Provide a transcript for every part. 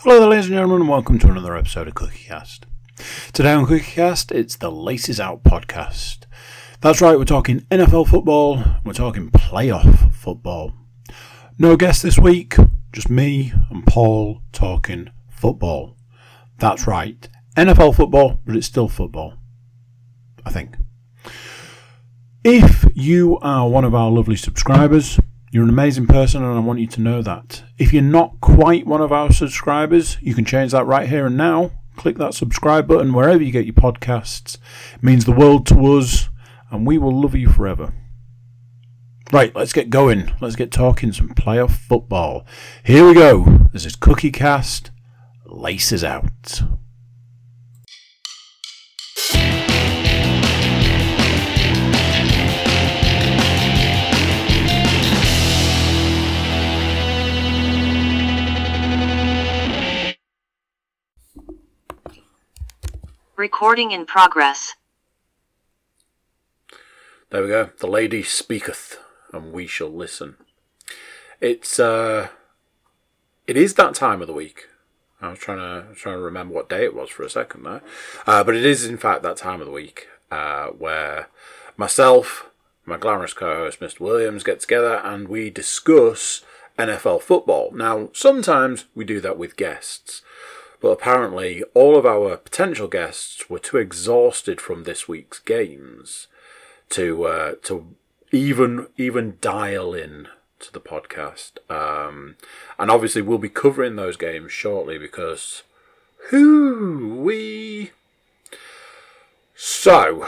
Hello ladies and gentlemen, and welcome to another episode of CookieCast. Today on CookieCast, it's the Laces Out podcast. That's right, we're talking NFL football, we're talking playoff football. No guest this week, just me and Paul talking football. That's right, NFL football, but it's still football. I think. If you are one of our lovely subscribers, you're an amazing person, and I want you to know that. If you're not quite one of our subscribers, you can change that right here and now. Click that subscribe button wherever you get your podcasts. It means the world to us, and we will love you forever. Right, let's get going. Let's get talking some playoff football. Here we go. This is Cookie Cast. Laces out. Recording in progress. There we go. The lady speaketh, and we shall listen. It's uh, it is that time of the week. I was trying to trying to remember what day it was for a second there, uh, but it is in fact that time of the week uh, where myself, my glamorous co-host Mr. Williams, get together and we discuss NFL football. Now, sometimes we do that with guests. But apparently, all of our potential guests were too exhausted from this week's games to uh, to even even dial in to the podcast. Um, and obviously, we'll be covering those games shortly because who we so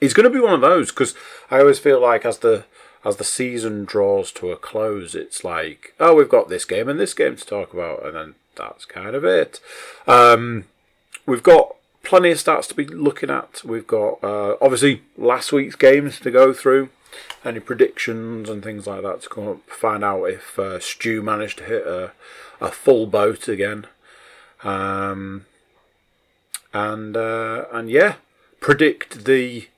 it's going to be one of those because I always feel like as the as the season draws to a close, it's like, oh, we've got this game and this game to talk about, and then that's kind of it. Um, we've got plenty of stats to be looking at. We've got uh, obviously last week's games to go through, any predictions and things like that to come up, find out if uh, Stu managed to hit a, a full boat again. Um, and uh, and yeah, predict the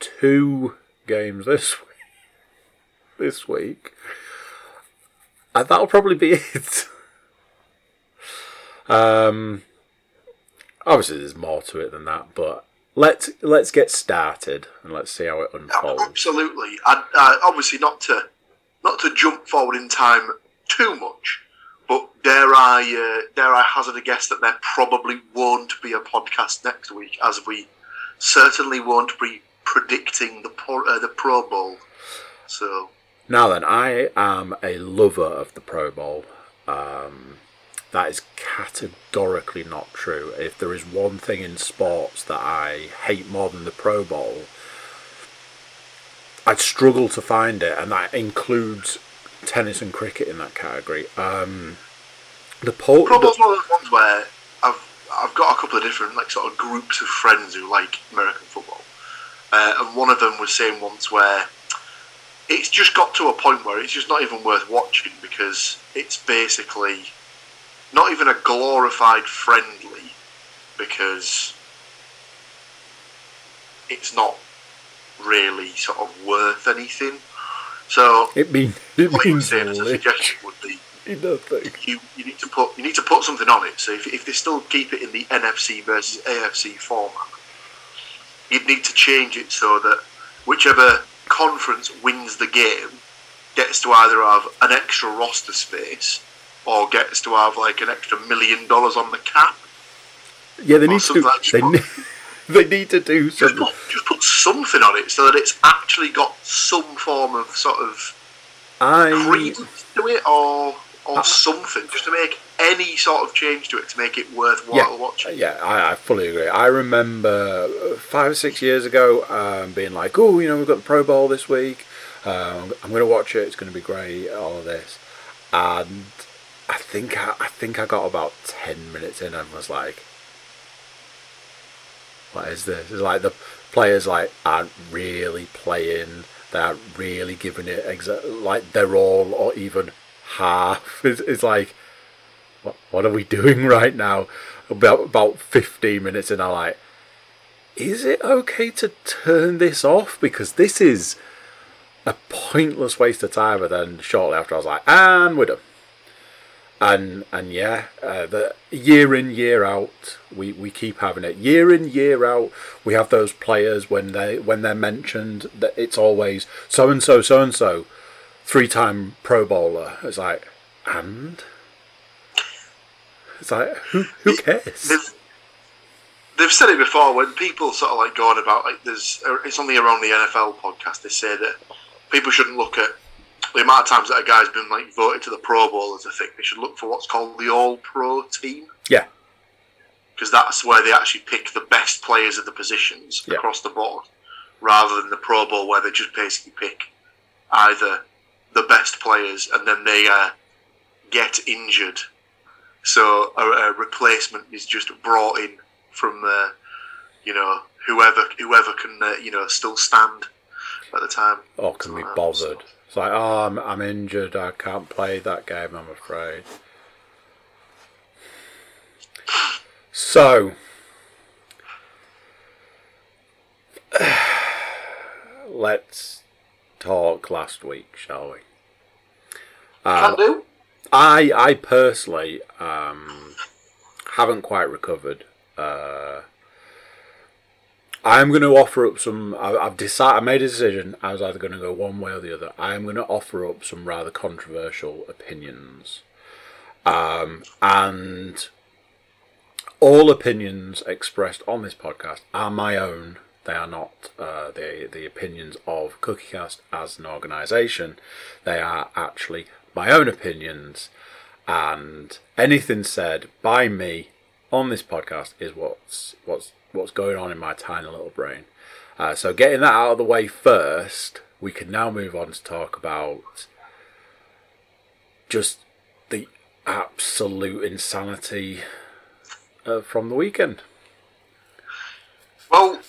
two games this week. This week, and that'll probably be it. Um, obviously, there's more to it than that, but let's let's get started and let's see how it unfolds. Absolutely, and uh, obviously not to not to jump forward in time too much, but dare I uh, dare I hazard a guess that there probably won't be a podcast next week, as we certainly won't be predicting the pro, uh, the Pro Bowl. So now then, I am a lover of the Pro Bowl. Um, that is categorically not true. If there is one thing in sports that I hate more than the Pro Bowl, I'd struggle to find it, and that includes tennis and cricket in that category. Um, the po- Pro Bowl's one of those ones where I've I've got a couple of different like sort of groups of friends who like American football, uh, and one of them was saying once where it's just got to a point where it's just not even worth watching because it's basically not even a glorified friendly because it's not really sort of worth anything. So it means it what means saying as a suggestion would be. You you need to put you need to put something on it. So if, if they still keep it in the NFC versus AFC format, you'd need to change it so that whichever conference wins the game gets to either have an extra roster space or gets to have like an extra million dollars on the cap. Yeah, they need to. Do, they, need, they need to do something. Just put, just put something on it so that it's actually got some form of sort of I, credence to it, or or I, something, just to make any sort of change to it to make it worthwhile yeah, watching. Yeah, I, I, fully agree. I remember five or six years ago um, being like, "Oh, you know, we've got the Pro Bowl this week. Um, I'm going to watch it. It's going to be great. All of this." And think I, I think I got about ten minutes in and was like, "What is this?" It's like the players like aren't really playing. They aren't really giving it exa- like they're all or even half. It's, it's like, what what are we doing right now? About about fifteen minutes in, I'm like, is it okay to turn this off because this is a pointless waste of time. And then shortly after, I was like, and we're done. And and yeah, uh, the year in year out, we, we keep having it. Year in year out, we have those players when they when they're mentioned that it's always so and so so and so, three time Pro Bowler. It's like and it's like who who cares? They've, they've said it before when people sort of like going about like there's it's only around the NFL podcast. They say that people shouldn't look at the amount of times that a guy's been like voted to the Pro Bowl is a thing. They should look for what's called the All Pro team. Yeah. Because that's where they actually pick the best players of the positions Yeah. across the board, rather than the Pro Bowl where they just basically pick either the best players and then they uh, get injured. So a, a replacement is just brought in from uh, you know whoever whoever can uh, you know still stand at the time. or can be that, bothered. so. It's like, oh, I'm, I'm injured. I can't play that game. I'm afraid. So, let's talk last week, shall we? Can do. I I personally um, haven't quite recovered. Uh, I'm going to offer up some. I've decided. I made a decision. I was either going to go one way or the other. I am going to offer up some rather controversial opinions, um, and all opinions expressed on this podcast are my own. They are not uh, the the opinions of CookieCast as an organisation. They are actually my own opinions, and anything said by me on this podcast is what's what's what's going on in my tiny little brain. Uh, so getting that out of the way first, we can now move on to talk about just the absolute insanity uh, from the weekend. Well,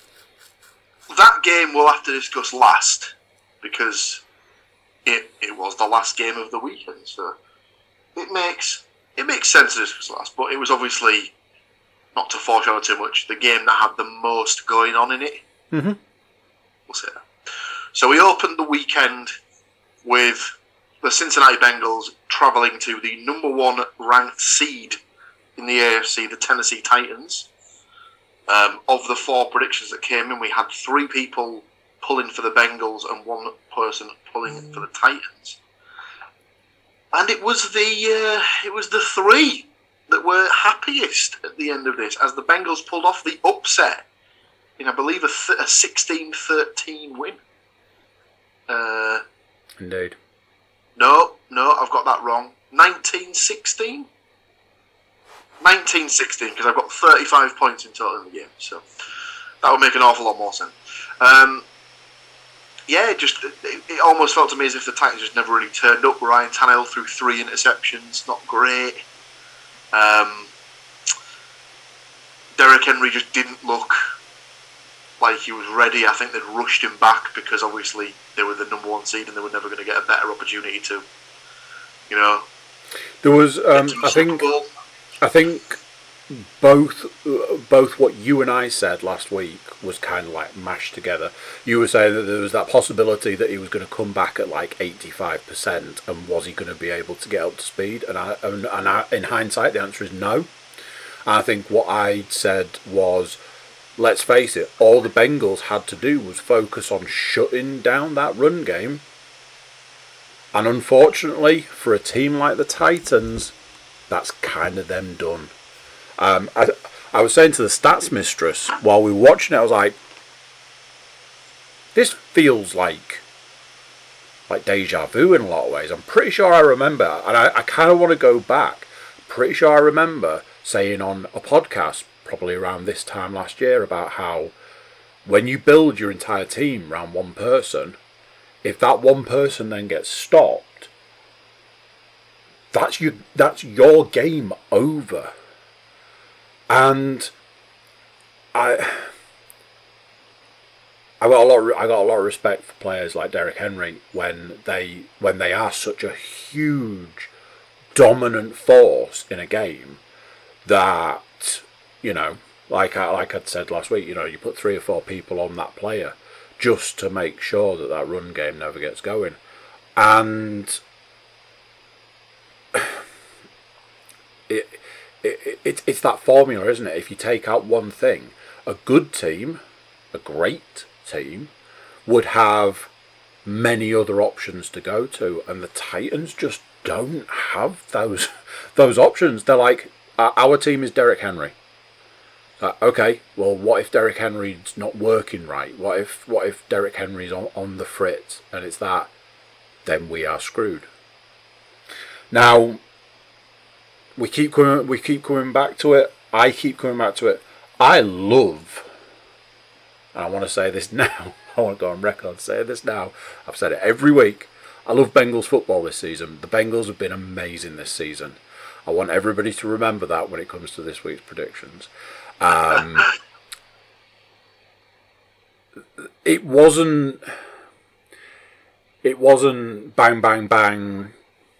that game we'll have to discuss last because it it was the last game of the weekend, so it makes it makes sense to discuss last. But it was obviously not to foreshadow too much the game that had the most going on in it. Mhm. We'll say that. So we opened the weekend with the Cincinnati Bengals travelling to the number one ranked seed in the AFC, the Tennessee Titans. Um, of the four predictions that came in, we had three people pulling for the Bengals and one person pulling for the Titans. And it was the uh, it was the three that were happiest at the end of this, as the Bengals pulled off the upset in, I believe, a, th- a 16-13 win. Uh, Indeed. no, no, I've got that wrong. 1916? 1916, because I've got 35 points in total in the game, so that would make an awful lot more sense. Um, yeah, it just it, it almost felt to me as if the Titans just never really turned up. Ryan Tannehill threw three interceptions, not great. Um, Derrick Henry just didn't look like he was ready. I think they'd rushed him back because obviously they were the number one seed and they were never going to get a better opportunity to, you know, There was, um, get to the I think, I think both both what you and I said last week was kind of like mashed together. You were saying that there was that possibility that he was going to come back at like eighty five percent, and was he going to be able to get up to speed? And I, and, and I, in hindsight, the answer is no. I think what I said was, let's face it, all the Bengals had to do was focus on shutting down that run game. And unfortunately, for a team like the Titans, that's kind of them done. Um, I, I was saying to the stats mistress while we were watching it, I was like, this feels like like deja vu in a lot of ways. I'm pretty sure I remember, and I, I kind of want to go back. Pretty sure I remember saying on a podcast, probably around this time last year, about how when you build your entire team around one person, if that one person then gets stopped, that's you. That's your game over. And I, I got a lot. Of, I got a lot of respect for players like Derrick Henry when they when they are such a huge, dominant force in a game that you know, like I like I'd said last week, you know, you put three or four people on that player just to make sure that that run game never gets going, and it's it's that formula, isn't it? If you take out one thing, a good team, a great team, would have many other options to go to, and the Titans just don't have those those options. They're like, our team is Derrick Henry. Uh, okay, well, what if Derrick Henry's not working right? What if what if Derrick Henry's on, on the fritz and it's that? Then we are screwed. Now, we keep coming we keep coming back to it. I keep coming back to it. I love, and I want to say this now. I want to go on record saying this now. I've said it every week. I love Bengals football this season. The Bengals have been amazing this season. I want everybody to remember that when it comes to this week's predictions. Um, it wasn't. It wasn't bang bang bang,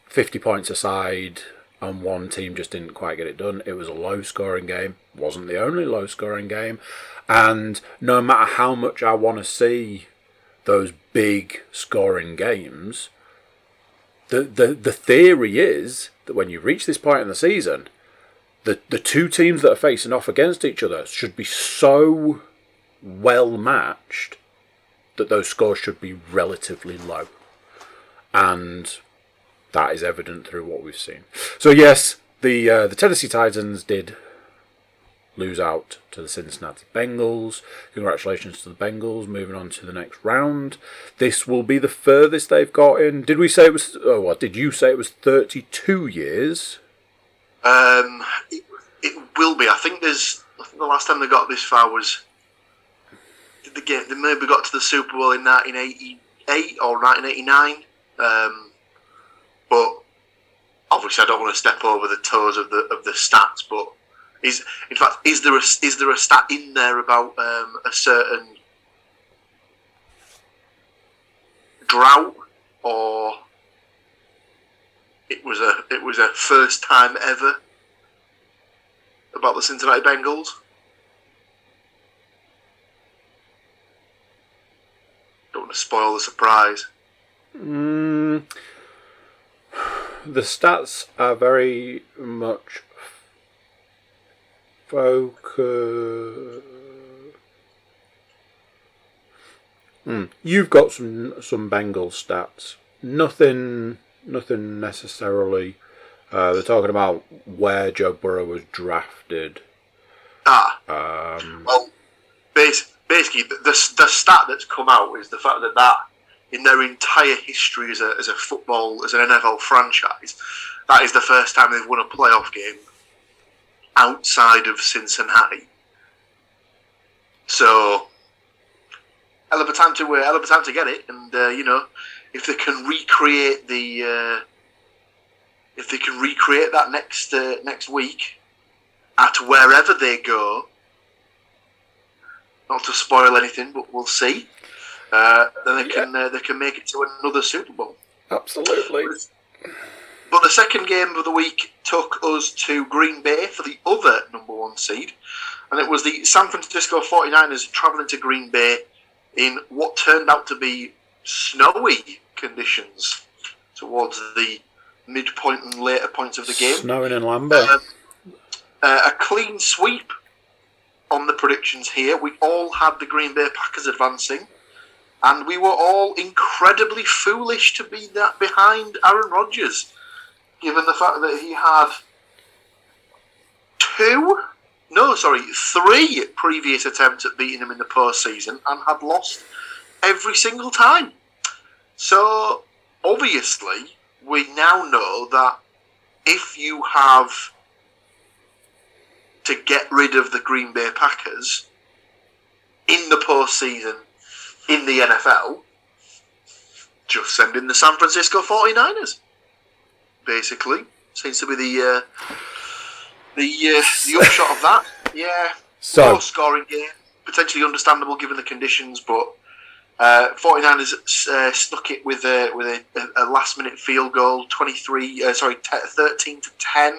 fifty points aside, and one team just didn't quite get it done. It was a low scoring game. wasn't the only low scoring game, and no matter how much I want to see those big scoring games, the the the theory is that when you reach this point in the season, the the two teams that are facing off against each other should be so well matched that those scores should be relatively low. And that is evident through what we've seen. So yes, the uh, the Tennessee Titans did lose out to the Cincinnati Bengals. Congratulations to the Bengals, moving on to the next round. This will be the furthest they've got in. Did we say it was? Oh, what did you say it was? Thirty-two years. Um, it, it will be. I think there's. I think the last time they got this far was. Did they get? They maybe got to the Super Bowl in 1988 or 1989. Um, but obviously, I don't want to step over the toes of the of the stats. But is in fact, is there a is there a stat in there about um, a certain drought or it was a it was a first time ever about the Cincinnati Bengals? Don't want to spoil the surprise. Mm, the stats are very much focus. Mm. You've got some some Bengal stats. Nothing, nothing necessarily. Uh, they're talking about where Joe Burrow was drafted. Ah, Um, well, bas- basically, the, the the stat that's come out is the fact that that in their entire history as a as a football as an NFL franchise, that is the first time they've won a playoff game outside of Cincinnati. So, hell of a time to uh, hell of a time to get it, and uh, you know, if they can recreate the uh, if they can recreate that next uh, next week at wherever they go, not to spoil anything, but we'll see. Uh, then they can uh, they can make it to another Super Bowl. absolutely. But the second game of the week took us to Green Bay for the other number one seed. And it was the San Francisco 49ers travelling to Green Bay in what turned out to be snowy conditions towards the midpoint and later points of the game. Snowing in Lambeau. Um, uh, a clean sweep on the predictions here. We all had the Green Bay Packers advancing. And we were all incredibly foolish to be that behind Aaron Rodgers given the fact that he had two, no, sorry, three previous attempts at beating him in the postseason and had lost every single time. So, obviously, we now know that if you have to get rid of the Green Bay Packers in the postseason in the NFL, just send in the San Francisco 49ers basically. Seems to be the uh, the uh, the upshot of that. Yeah, So, low scoring game, potentially understandable given the conditions, but uh, 49ers uh, snuck it with a with a, a last minute field goal, 23, uh, sorry, t- 13 to 10.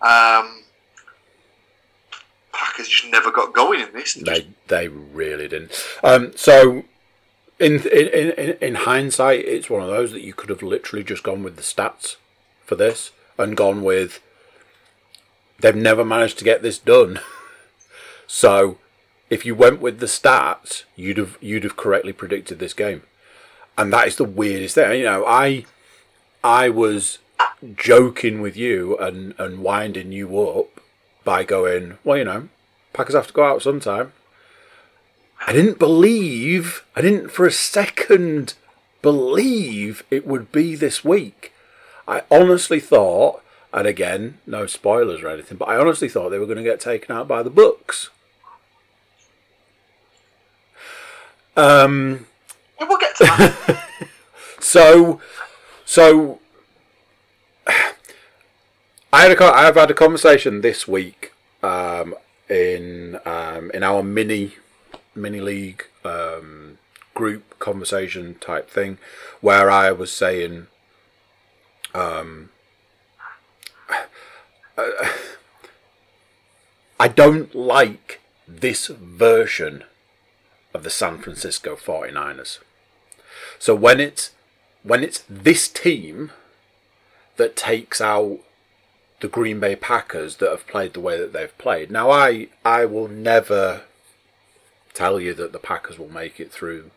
Um, Packers just never got going in this. they they really didn't. Um, so, in, in in in hindsight, it's one of those that you could have literally just gone with the stats for this and gone with they've never managed to get this done. so, if you went with the stats, you'd have you'd have correctly predicted this game, and that is the weirdest thing. You know, I I was joking with you and and winding you up by going, well, you know, Packers have to go out sometime. I didn't believe, I didn't for a second believe it would be this week. I honestly thought, and again, no spoilers or anything, but I honestly thought they were going to get taken out by the Bucs. Um, we'll get to that. so, so I had a, I've had a conversation this week um, in um, in our mini mini league um, group conversation type thing, where I was saying, um, I don't like this version of the San Francisco 49ers. So when it's when it's this team that takes out the Green Bay Packers that have played the way that they've played. Now I I will never tell you that the Packers will make it through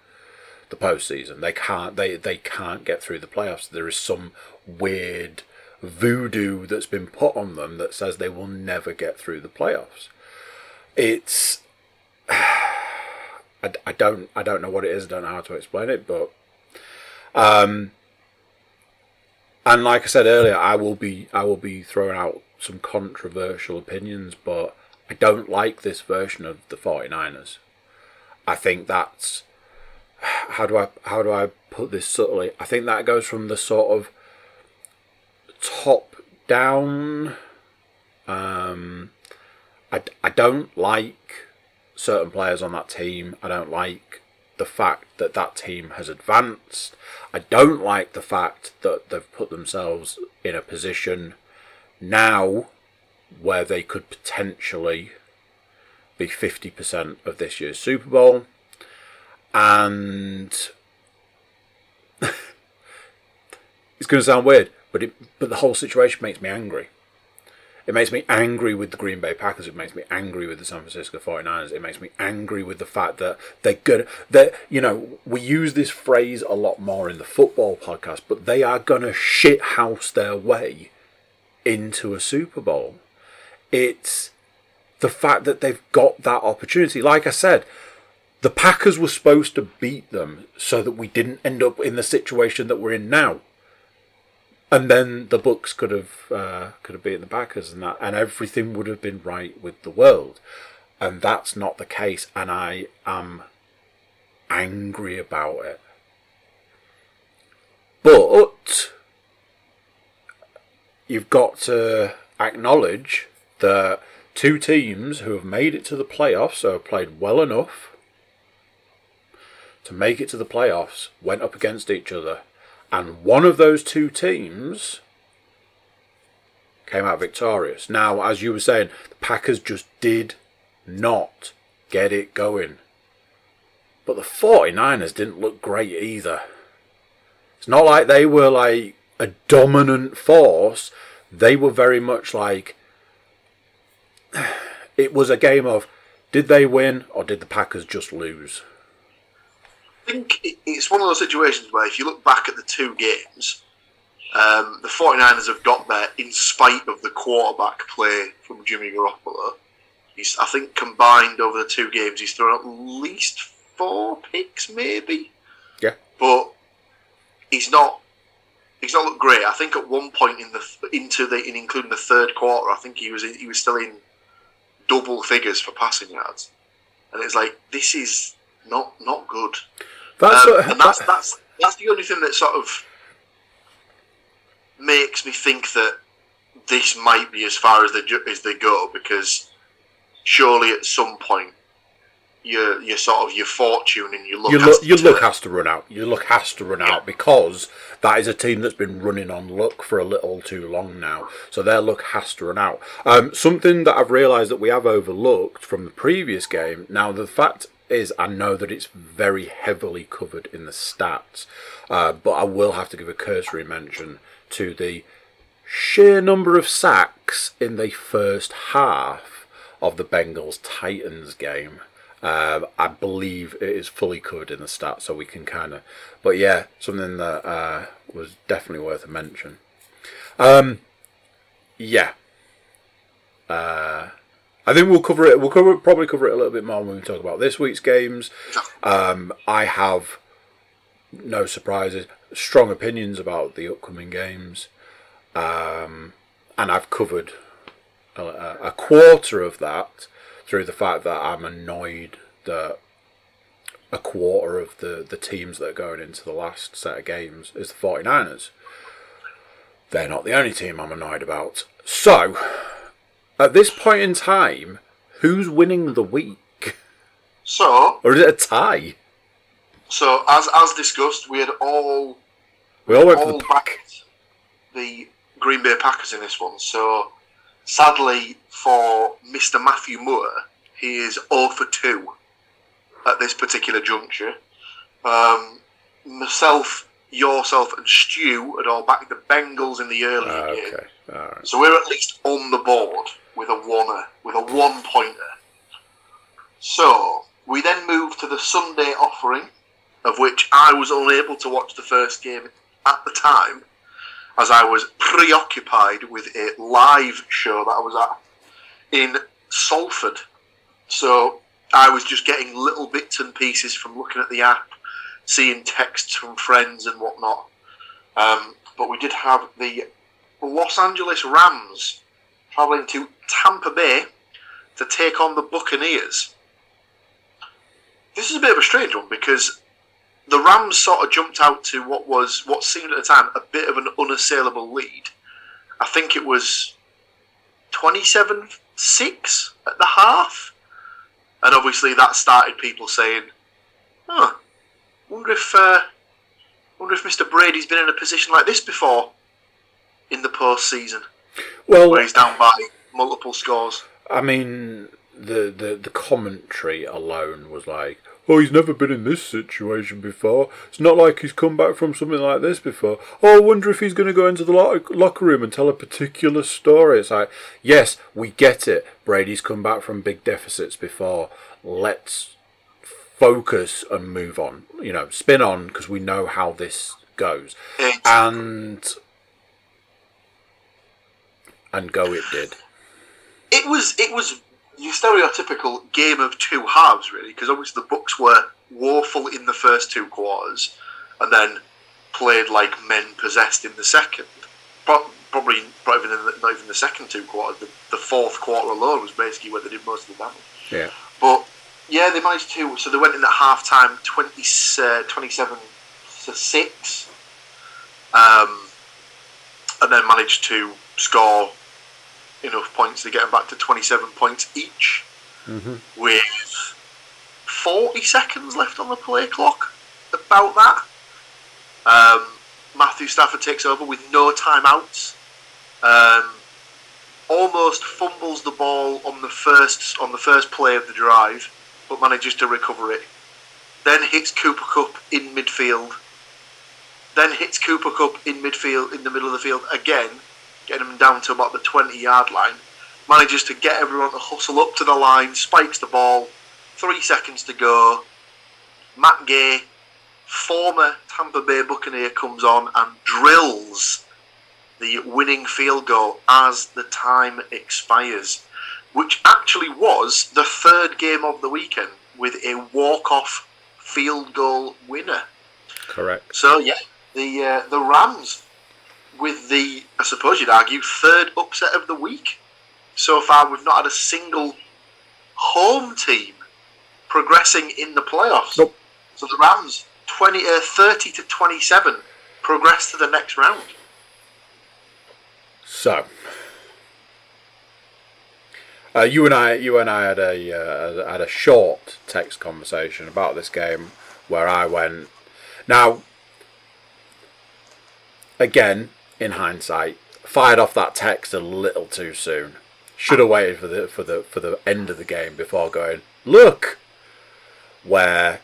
the postseason. They can't. They they can't get through the playoffs. There is some weird voodoo that's been put on them that says they will never get through the playoffs. It's. I, I don't I don't know what it is. I don't know how to explain it, but um, and like I said earlier, I will be I will be throwing out some controversial opinions, but I don't like this version of the 49ers. I think that's how do I how do I put this subtly? I think that goes from the sort of top down. Um, I, I don't like certain players on that team. I don't like the fact that that team has advanced. I don't like the fact that they've put themselves in a position now where they could potentially be 50% of this year's Super Bowl and it's going to sound weird, but it but the whole situation makes me angry. It makes me angry with the Green Bay Packers. It makes me angry with the San Francisco 49ers. It makes me angry with the fact that they're good. That you know, we use this phrase a lot more in the football podcast, but they are going to shithouse their way into a Super Bowl. It's the fact that they've got that opportunity. Like I said, the Packers were supposed to beat them so that we didn't end up in the situation that we're in now. And then the Bucs could have uh, could have beaten the Packers and that, and everything would have been right with the world. And that's not the case, and I am angry about it. But you've got to acknowledge that two teams who have made it to the playoffs, so have played well enough to make it to the playoffs went up against each other, and one of those two teams came out victorious. Now, as you were saying, the Packers just did not get it going. But the 49ers didn't look great either. It's not like they were like a dominant force. They were very much like it was a game of did they win or did the Packers just lose? I think it's one of those situations where if you look back at the two games, um, the 49ers have got there in spite of the quarterback play from Jimmy Garoppolo. He's, I think, combined over the two games, he's thrown at least four picks, maybe. Yeah. But he's not. He's not looked great. I think at one point in the into the in including the third quarter, I think he was he was still in double figures for passing yards, and it's like this is not not good. That's Um, what- and that's that's that's the only thing that sort of makes me think that this might be as far as they as they go because surely at some point your your sort of your fortune and your luck your has look, to your turn. has to run out. Your look has to run Yeah. out because that is a team that's been running on luck for a little too long now. So their luck has to run out. Um, something that I've realised that we have overlooked from the previous game. Now the fact is, I know that it's very heavily covered in the stats, uh, but I will have to give a cursory mention to the sheer number of sacks in the first half of the Bengals Titans game. Um, I believe it is fully covered in the stats, so we can kind of. But yeah, something that uh, was definitely worth a mention. Um, yeah. Uh, I think we'll cover it. We'll cover probably cover it a little bit more when we talk about this week's games. Um, I have no surprises, strong opinions about the upcoming games, um, and I've covered a, a quarter of that through the fact that I'm annoyed that a quarter of the, the teams that are going into the last set of games is the 49ers. They're not the only team I'm annoyed about. So, at this point in time, who's winning the week? So, Or is it a tie? so as as discussed, we had all We all went all the backed the Green Bay Packers in this one. So, sadly for Mr. Matthew Moore, he is 0 for 2 at this particular juncture. Um, myself, yourself, and Stu had all backed the Bengals in the early Ah, game. okay, alright. So we're at least on the board with a one with a one pointer. So we then moved to the Sunday offering, of which I was unable to watch the first game at the time, as I was preoccupied with a live show that I was at in Salford. So I was just getting little bits and pieces from looking at the app, seeing texts from friends and whatnot. Um, but we did have the Los Angeles Rams traveling to Tampa Bay to take on the Buccaneers. This is a bit of a strange one because the Rams sort of jumped out to what was what seemed at the time a bit of an unassailable lead. I think it was 27-6 at the half. And obviously that started people saying, "Huh, wonder if uh, wonder if Mr. Brady's been in a position like this before in the postseason." Well, where he's down by multiple scores. I mean, the, the the commentary alone was like, "Oh, he's never been in this situation before. It's not like he's come back from something like this before. Oh, I wonder if he's going to go into the lo- locker room and tell a particular story." It's like, yes, we get it. Brady's come back from big deficits before. Let's focus and move on. You know, spin on because we know how this goes. And and go it did. It was it was your stereotypical game of two halves, really, because obviously the Bucs were woeful in the first two quarters, and then played like men possessed in the second. Pro- Probably, probably even in the, not even the second two quarters. The, the fourth quarter alone was basically where they did most of the damage. Yeah. But yeah, they managed to. So they went in at half time 20, uh, 27 to 6. Um, and then managed to score enough points to get them back to 27 points each Mm-hmm. with 40 seconds left on the play clock. About that. Um, Matthew Stafford takes over with no timeouts. Um, almost fumbles the ball on the first on the first play of the drive, but manages to recover it. Then hits Cooper Kupp in midfield. Then hits Cooper Kupp in midfield in the middle of the field again, getting him down to about the 20 yard line. Manages to get everyone to hustle up to the line, spikes the ball. Three seconds to go. Matt Gay, former Tampa Bay Buccaneer, comes on and drills the winning field goal as the time expires, which actually was the third game of the weekend with a walk-off field goal winner. Correct. So yeah, the uh, the Rams with the I suppose you'd argue third upset of the week. So far, we've not had a single home team progressing in the playoffs. Nope. So the Rams, twenty uh, thirty to twenty-seven, progress to the next round. So, uh, you and I, you and I had a uh, had a short text conversation about this game where I went. Now, again, in hindsight, fired off that text a little too soon. Should have waited for the for the for the end of the game before going. Look, where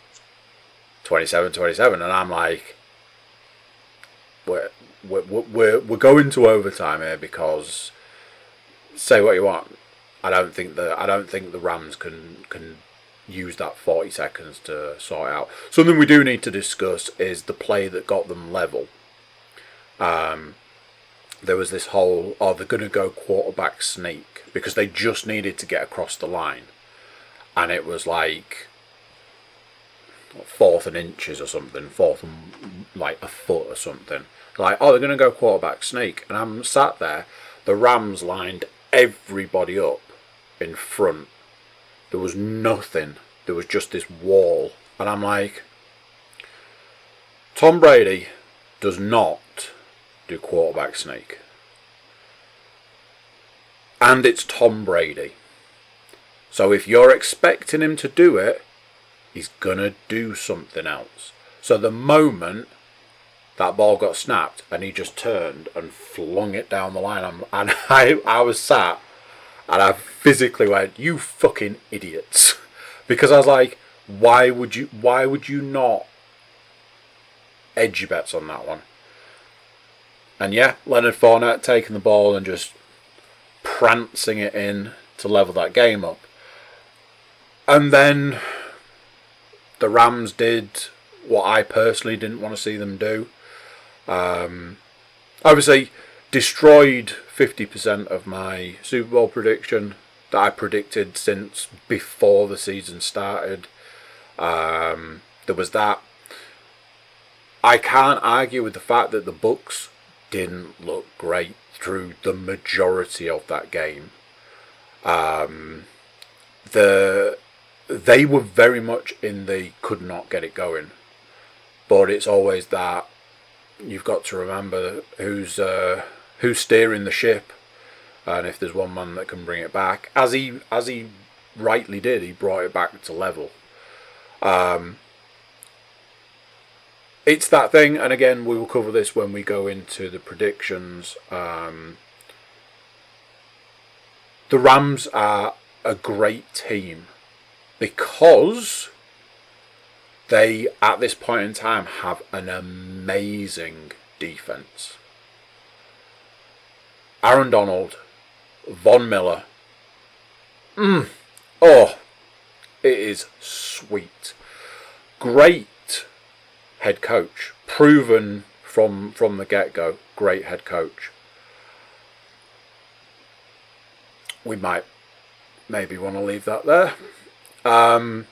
27-27, and I'm like, we're, we're, we're, we're going to overtime here because say what you want. I don't think the I don't think the Rams can can use that 40 seconds to sort out. Something we do need to discuss is the play that got them level. Um, there was this whole, oh, they're going to go quarterback sneak because they just needed to get across the line. And it was like fourth and inches or something, fourth and like a foot or something. Like, oh, they're going to go quarterback sneak. And I'm sat there, the Rams lined everybody up in front there was nothing. There was just this wall. And I'm like, Tom Brady does not do quarterback sneak. And it's Tom Brady. So if you're expecting him to do it, he's going to do something else. So the moment that ball got snapped and he just turned and flung it down the line, and I, I was sat and I physically went, "You fucking idiots," because I was like, "Why would you? Why would you not edge your bets on that one?" And yeah, Leonard Fournette taking the ball and just prancing it in to level that game up. And then the Rams did what I personally didn't want to see them do. Um, obviously, destroyed 50% of my Super Bowl prediction that I predicted since before the season started. Um, there was that. I can't argue with the fact that the Bucs didn't look great through the majority of that game. Um, the they were very much in the could not get it going, but it's always that you've got to remember who's uh, who's steering the ship, and if there's one man that can bring it back, as he as he rightly did, he brought it back to level. Um, it's that thing, and again, we will cover this when we go into the predictions. Um, the Rams are a great team because they, at this point in time, have an amazing defense. Aaron Donald, Von Miller. Mmm. Oh, it is sweet. Great head coach. Proven from from the get go. Great head coach. We might maybe want to leave that there. Um,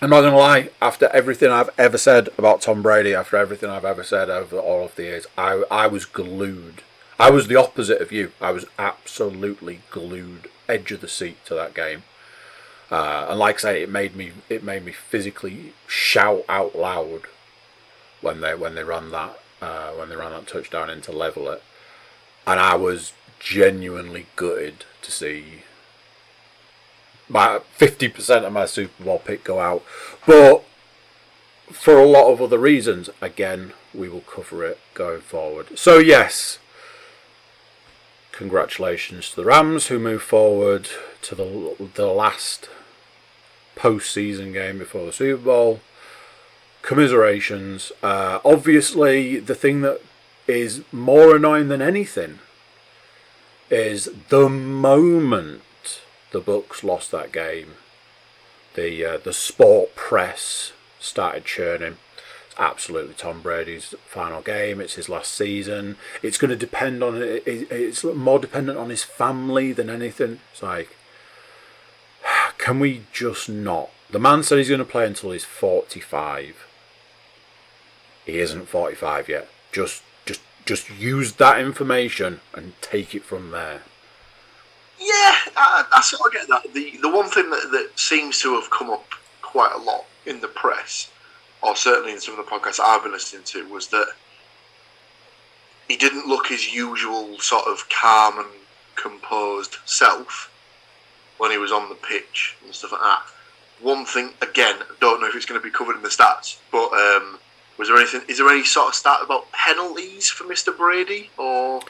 I'm not going to lie, after everything I've ever said about Tom Brady, after everything I've ever said over all of the years, I, I was glued I was the opposite of you. I was absolutely glued, edge of the seat to that game. Uh, and like I say, it made me it made me physically shout out loud when they when they ran that uh, when they ran that touchdown into level it, and I was genuinely gutted to see my fifty percent of my Super Bowl pick go out, but for a lot of other reasons. Again, we will cover it going forward. So yes, Congratulations to the Rams who move forward to the the last postseason game before the Super Bowl. Commiserations. Uh, obviously, the thing that is more annoying than anything is the moment the Bucs lost that game, the uh, the sport press started churning absolutely Tom Brady's final game. It's his last season. It's going to depend on it. It's more dependent on his family than anything. It's like, can we just not? The man said he's going to play until he's 45. He isn't 45 yet. Just, just, just use that information and take it from there. Yeah, I, I sort of get that. The the one thing that, that seems to have come up quite a lot in the press or certainly in some of the podcasts I've been listening to, was that he didn't look his usual sort of calm and composed self when he was on the pitch and stuff like that. One thing, again, I don't know if it's going to be covered in the stats, but um, was there anything? Is there any sort of stat about penalties for Mister Brady or?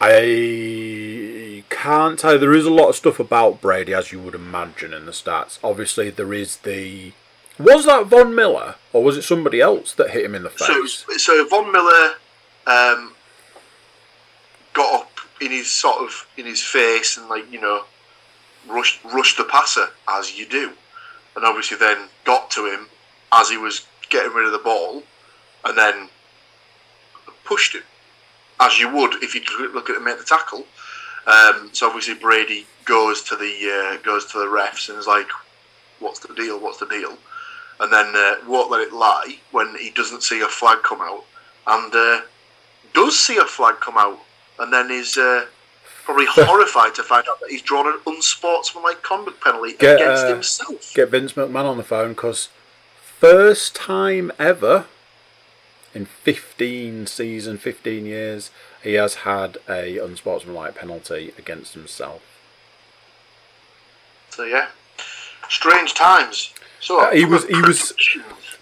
I can't tell. There is a lot of stuff about Brady, as you would imagine, in the stats. Obviously, there is the was that Von Miller, or was it somebody else that hit him in the face? So, so Von Miller um, got up in his sort of in his face and like you know rushed rushed the passer as you do, and obviously then got to him as he was getting rid of the ball, and then pushed him as you would if you look at him make the tackle. Um, so obviously Brady goes to the uh, goes to the refs and is like, "What's the deal? What's the deal?" And then uh, won't let it lie when he doesn't see a flag come out, and uh, does see a flag come out, and then is uh, probably horrified to find out that he's drawn an unsportsmanlike conduct penalty Get, against uh, himself. Get Vince McMahon on the phone because first time ever in 15 season, 15 years, he has had a unsportsmanlike penalty against himself. So yeah, strange times. So Uh, he was- he was-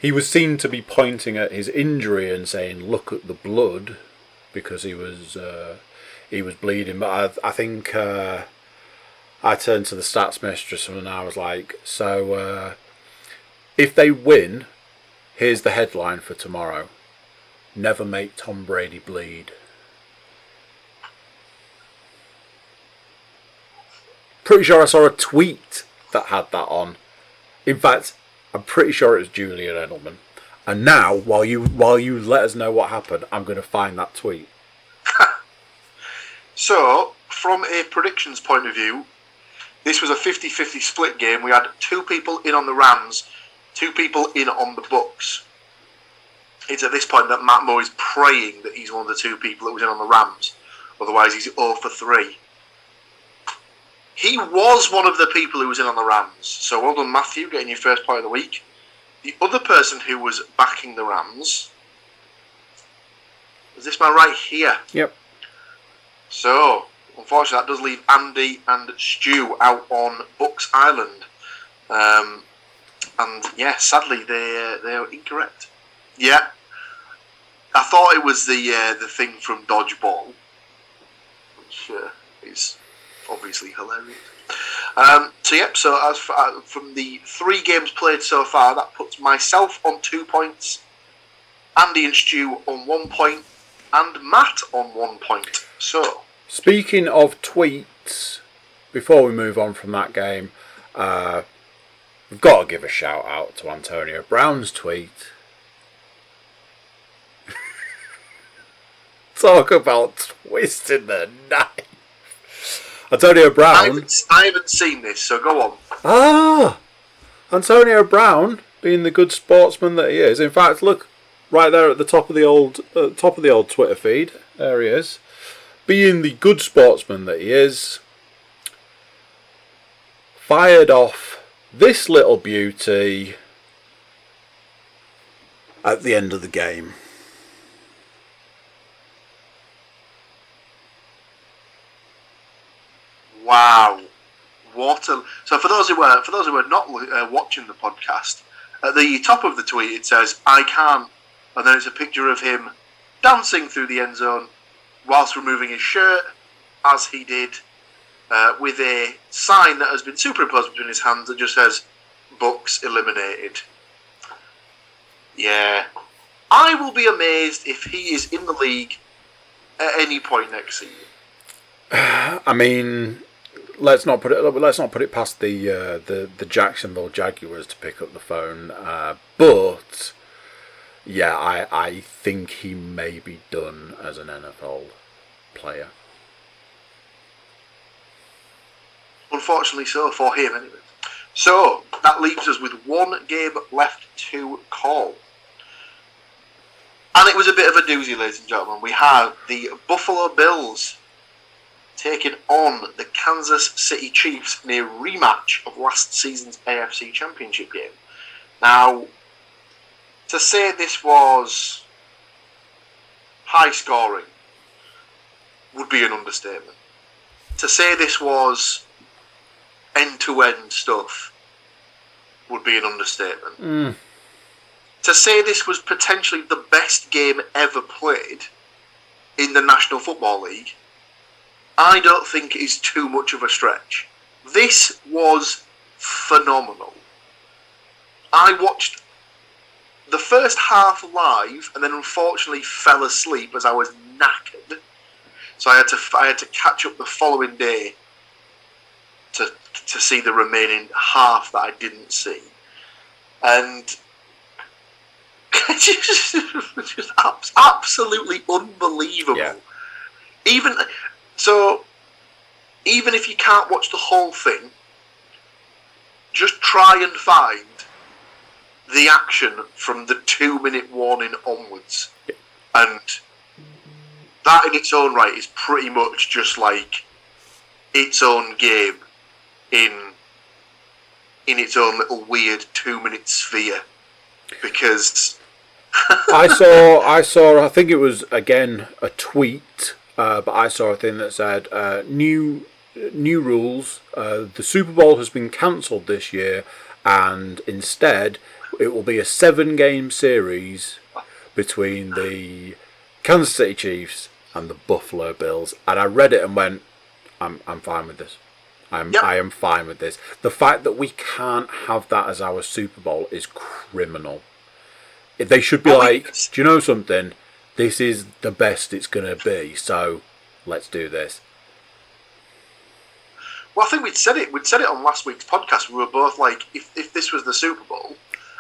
He was seen to be pointing at his injury and saying, "Look at the blood," because he was uh, he was bleeding. But I, I think uh, I turned to the stats mistress and I was like, "So uh, if they win, here's the headline for tomorrow: Never make Tom Brady bleed." Pretty sure I saw a tweet that had that on. In fact, I'm pretty sure it was Julian Edelman. And now, while you while you let us know what happened, I'm going to find that tweet. So, from a predictions point of view, this was a 50 50 split game. We had two people in on the Rams, two people in on the Bucs. It's at this point that Matt Moore is praying that he's one of the two people that was in on the Rams. Otherwise, he's 0 for 3. He was one of the people who was in on the Rams. So, well done, Matthew, getting your first point of the week. The other person who was backing the Rams was this man right here. Yep. So, unfortunately, that does leave Andy and Stu out on Bucs Island. Um, and yeah, sadly, they uh, they are incorrect. Yeah, I thought it was the uh, the thing from Dodgeball, which uh, is obviously hilarious. Um, so yep. So as for, uh, from the three games played so far, that puts myself on two points, Andy and Stu on one point, and Matt on one point. So Speaking of tweets, before we move on from that game, uh, we've got to give a shout out to Antonio Brown's tweet. Talk about twisting the knife. Antonio I Brown. haven't, I haven't seen this, so go on. Ah, Antonio Brown, being the good sportsman that he is. In fact, look right there at the top of the old uh, top of the old Twitter feed. There he is, being the good sportsman that he is. Fired off this little beauty at the end of the game. Wow, what a! So for those who were for those who were not uh, watching the podcast, at the top of the tweet it says "I can't," and then it's a picture of him dancing through the end zone whilst removing his shirt, as he did, uh, with a sign that has been superimposed between his hands that just says "Bucs eliminated." Yeah, I will be amazed if he is in the league at any point next season. I mean, let's not put it. Let's not put it past the uh, the the Jacksonville Jaguars to pick up the phone. Uh, but yeah, I I think he may be done as an NFL player. Unfortunately, so for him, anyway. So that leaves us with one game left to call. And it was a bit of a doozy, ladies and gentlemen. We had the Buffalo Bills taking on the Kansas City Chiefs in a rematch of last season's AFC Championship game. Now, to say this was high scoring would be an understatement. To say this was end to end stuff would be an understatement. Mm. To say this was potentially the best game ever played in the National Football League, I don't think is too much of a stretch. This was phenomenal. I watched the first half live and then unfortunately fell asleep as I was knackered. So I had to I had to catch up the following day to to see the remaining half that I didn't see, and just, just abs- absolutely unbelievable. Yeah. Even so, even if you can't watch the whole thing, just try and find the action from the two minute warning onwards. And that in its own right is pretty much just like its own game in in its own little weird two minute sphere. Because I saw, I saw, I think it was again a tweet, uh, but I saw a thing that said uh, new new rules. Uh, the Super Bowl has been cancelled this year, and instead it will be a seven game series between the Kansas City Chiefs and the Buffalo Bills. And I read it and went, I'm I'm fine with this. I'm Yep. I am fine with this. The fact that we can't have that as our Super Bowl is criminal. They should be Well, like, it's- do you know something? This is the best it's gonna be. So let's do this. Well, I think we'd said it. We'd said it on last week's podcast. We were both like, if, if this was the Super Bowl,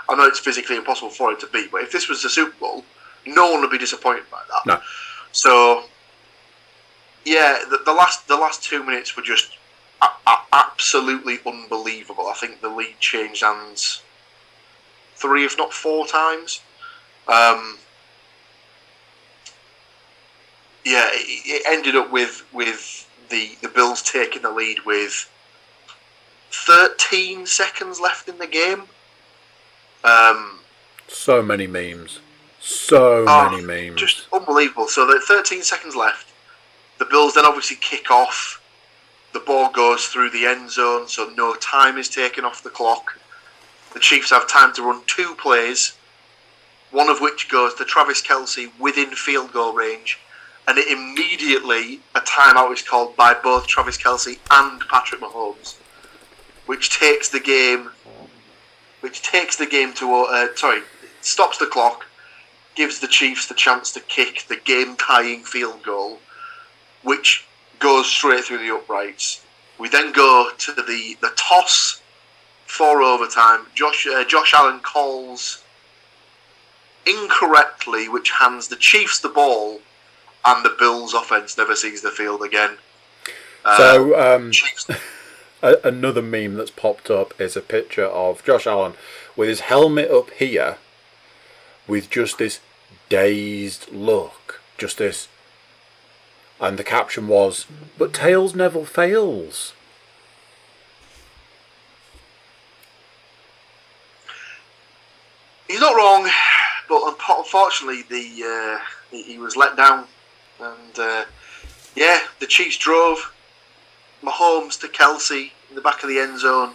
I know it's physically impossible for it to be, but if this was the Super Bowl, no one would be disappointed by that. No. So, yeah, the, the last the last two minutes were just absolutely unbelievable. I think the lead changed hands three, if not four times. Um, yeah, it, it ended up with with the the Bills taking the lead with 13 seconds left in the game. Um, So many memes. So Oh, many memes. just unbelievable. So the 13 seconds left. The Bills then obviously kick off. The ball goes through the end zone, so no time is taken off the clock. The Chiefs have time to run two plays, one of which goes to Travis Kelce within field goal range, and it immediately a timeout is called by both Travis Kelce and Patrick Mahomes, which takes the game, which takes the game to uh, sorry, stops the clock, gives the Chiefs the chance to kick the game-tying field goal, which goes straight through the uprights. We then go to the the toss for overtime. Josh uh, Josh Allen calls incorrectly, which hands the Chiefs the ball, and the Bills' offense never sees the field again. Uh, so um, Chiefs, another meme that's popped up is a picture of Josh Allen with his helmet up here, with just this dazed look, just this, and the caption was, "But Tails never fails." he's not wrong, but unfortunately, the uh, he, was let down, and uh, yeah, the Chiefs drove Mahomes to Kelce in the back of the end zone,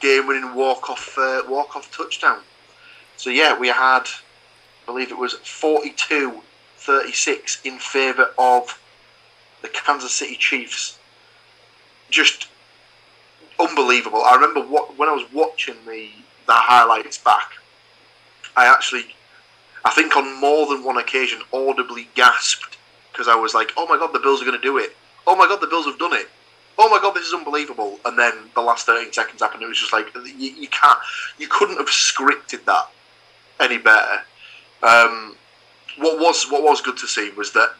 game-winning walk-off uh, walk-off touchdown. So yeah, we had, I believe it was 42-36 in favour of the Kansas City Chiefs. Just unbelievable. I remember what, when I was watching the the highlights back. I actually, I think on more than one occasion, audibly gasped because I was like, "Oh my god, the Bills are going to do it! Oh my god, the Bills have done it! Oh my god, this is unbelievable!" And then the last thirteen seconds happened. It was just like you, you can't, you couldn't have scripted that any better. Um, what was what was good to see was that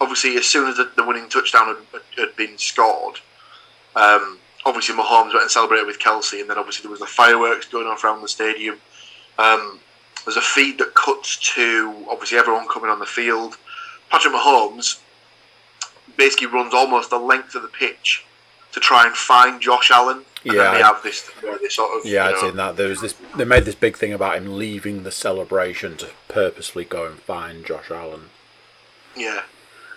obviously as soon as the, the winning touchdown had, had been scored, um, obviously Mahomes went and celebrated with Kelce, and then obviously there was the fireworks going off around the stadium. Um, there's a feed that cuts to obviously everyone coming on the field. Patrick Mahomes basically runs almost the length of the pitch to try and find Josh Allen. Yeah. they have this they sort of Yeah, I'd know, seen that. There was this. They made this big thing about him leaving the celebration to purposely go and find Josh Allen. Yeah.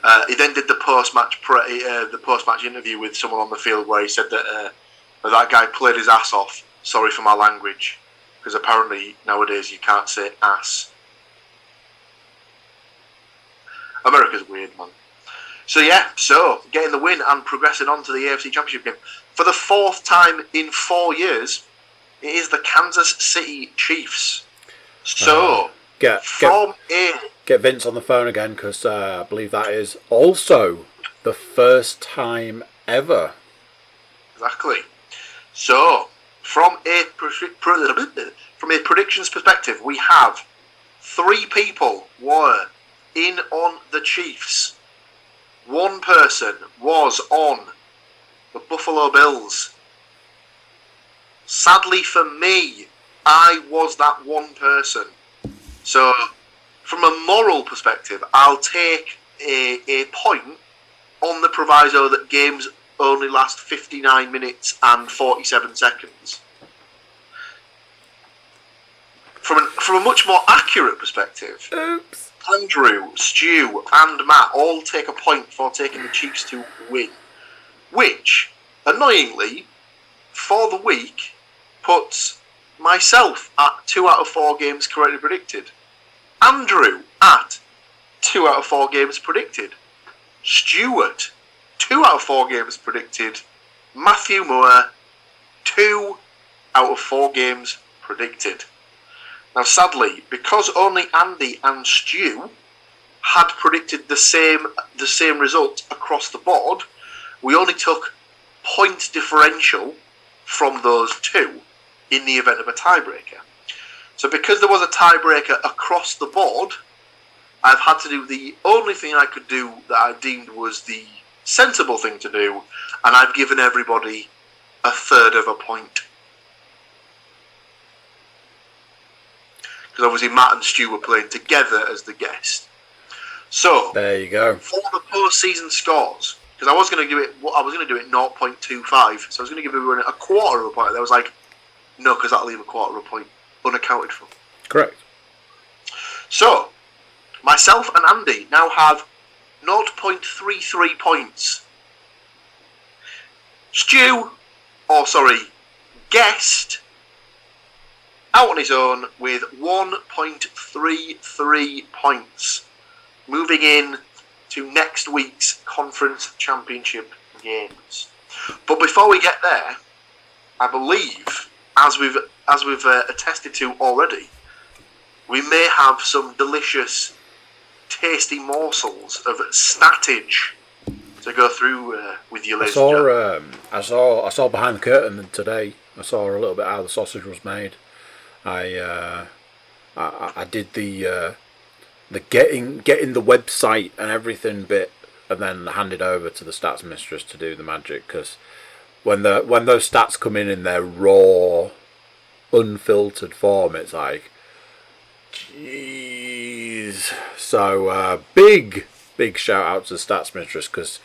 Uh, he then did the post-match pre- uh, the post-match interview with someone on the field where he said that uh, that, that guy played his ass off. Sorry for my language, because apparently nowadays you can't say ass. America's weird, man. So yeah, so getting the win and progressing on to the AFC Championship game for the fourth time in four years. It is the Kansas City Chiefs. So Get get from a get Vince on the phone again because uh, I believe that is also the first time ever. Exactly. So, from a from a predictions perspective, we have three people were in on the Chiefs. One person was on the Buffalo Bills. Sadly for me, I was that one person. So, from a moral perspective, I'll take a, a point on the proviso that games only last 59 minutes and 47 seconds. From, an, from a much more accurate perspective, Oops. Andrew, Stu, and Matt all take a point for taking the Chiefs to win, which, annoyingly, for the week, puts myself at two out of four games correctly predicted, Andrew at two out of four games predicted, Stuart two out of four games predicted, Matthew Moore two out of four games predicted. Now, sadly, because only Andy and Stu had predicted the same the same result across the board, we only took point differential from those two in the event of a tiebreaker. So, because there was a tiebreaker across the board, I've had to do the only thing I could do that I deemed was the sensible thing to do, and I've given everybody a third of a point. Because obviously Matt and Stu were playing together as the guest. So There you go. for the post-season scores, because I was going to do it, I was going to do it 0.25, so I was going to give everyone a quarter of a point. I was like, no, because that'll leave a quarter of a point unaccounted for. Correct. So, myself and Andy now have 0.33 points. Stew, or sorry, guest, out on his own with 1.33 points. Moving in to next week's conference championship games. But before we get there, I believe, as we've as we've uh, attested to already, we may have some delicious, tasty morsels of statage to go through uh, with you, I ladies gentlemen. saw, um, I saw, I saw behind the curtain today. I saw a little bit how the sausage was made. I, uh, I, I- I did the, uh, the getting, getting the website and everything bit, and then handed over to the stats mistress to do the magic. Because when the when those stats come in in their raw, unfiltered form, it's like, jeez. So uh, big, big shout out to the stats mistress because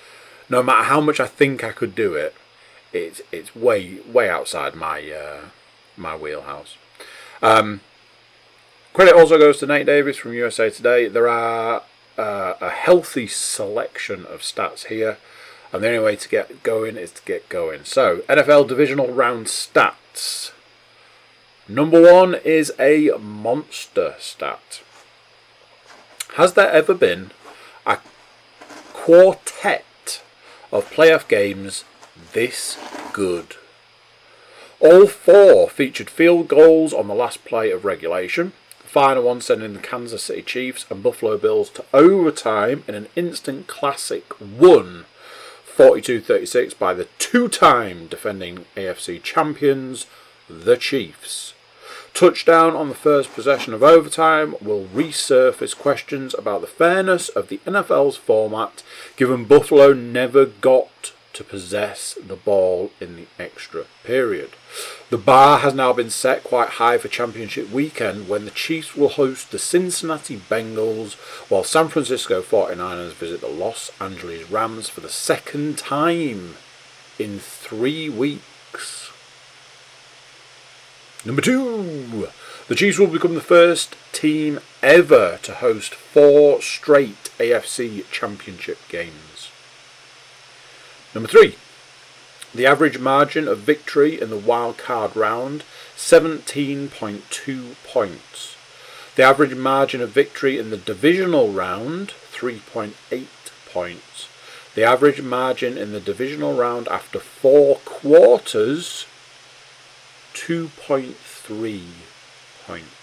no matter how much I think I could do it, it's it's way way outside my uh, my wheelhouse. Um, credit also goes to Nate Davis from USA Today. There are uh, a healthy selection of stats here, and the only way to get going is to get going. So NFL divisional round stats. Number one is a monster stat. Has there ever been a quartet of playoff games this good? All four featured field goals on the last play of regulation. Final one sending the Kansas City Chiefs and Buffalo Bills to overtime in an instant classic won 42 36 by the two time defending AFC champions, the Chiefs. Touchdown on the first possession of overtime will resurface questions about the fairness of the NFL's format, given Buffalo never got to possess the ball in the extra period. The bar has now been set quite high for championship weekend when the Chiefs will host the Cincinnati Bengals while San Francisco 49ers visit the Los Angeles Rams for the second time in three weeks. Number two, the Chiefs will become the first team ever to host four straight AFC championship games. Number three, the average margin of victory in the wild card round 17.2 points. The average margin of victory in the divisional round 3.8 points. The average margin in the divisional round after four quarters 2.3 points.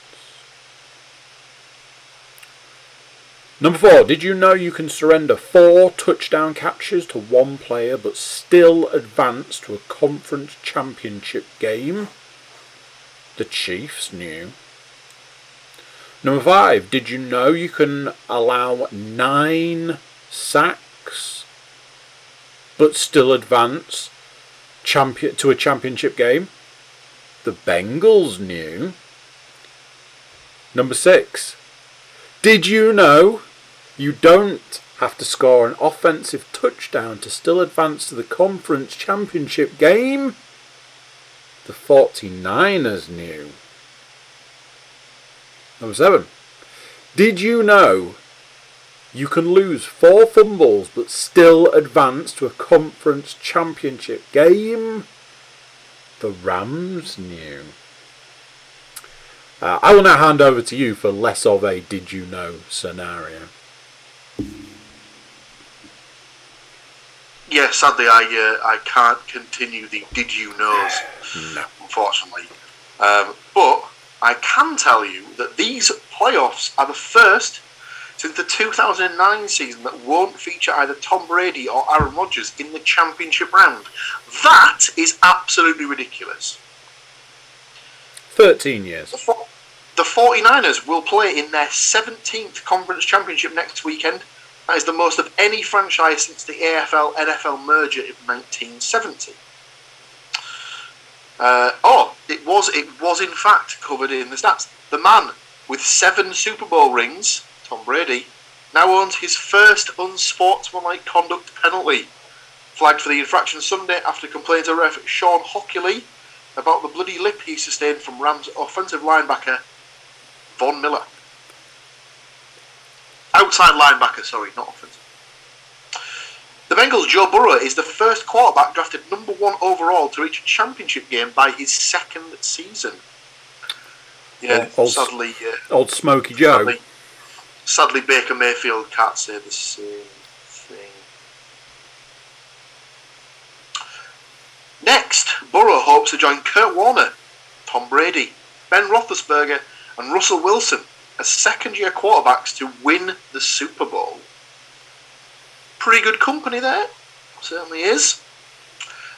Number four, did you know you can surrender four touchdown catches to one player but still advance to a conference championship game? The Chiefs knew. Number five, did you know you can allow nine sacks but still advance champion to a championship game? The Bengals knew. Number six, did you know you don't have to score an offensive touchdown to still advance to the conference championship game? The 49ers knew. Number seven. Did you know you can lose four fumbles but still advance to a conference championship game? The Rams knew. Uh, I will now hand over to you for less of a did you know scenario. Yeah, sadly, I uh, I can't continue the did you knows, No. unfortunately. Um, but I can tell you that these playoffs are the first since the 2009 season that won't feature either Tom Brady or Aaron Rodgers in the championship round. That is absolutely ridiculous. 13 years. The 49ers will play in their 17th conference championship next weekend. That is the most of any franchise since the AFL NFL merger in 1970. Uh, oh, it was it was in fact covered in the stats. The man with seven Super Bowl rings, Tom Brady, now owns his first unsportsmanlike conduct penalty, flagged for the infraction Sunday after complaining to ref Shawn Hochuli about the bloody lip he sustained from Rams offensive linebacker Von Miller. Outside linebacker, sorry, not offensive. The Bengals' Joe Burrow is the first quarterback drafted number one overall to reach a championship game by his second season. Yeah, oh, sadly, uh, Old Smoky Joe. sadly, sadly, Baker Mayfield can't say the same thing. Next, Burrow hopes to join Kurt Warner, Tom Brady, Ben Roethlisberger, and Russell Wilson as second-year quarterbacks to win the Super Bowl. Pretty good company there, certainly is.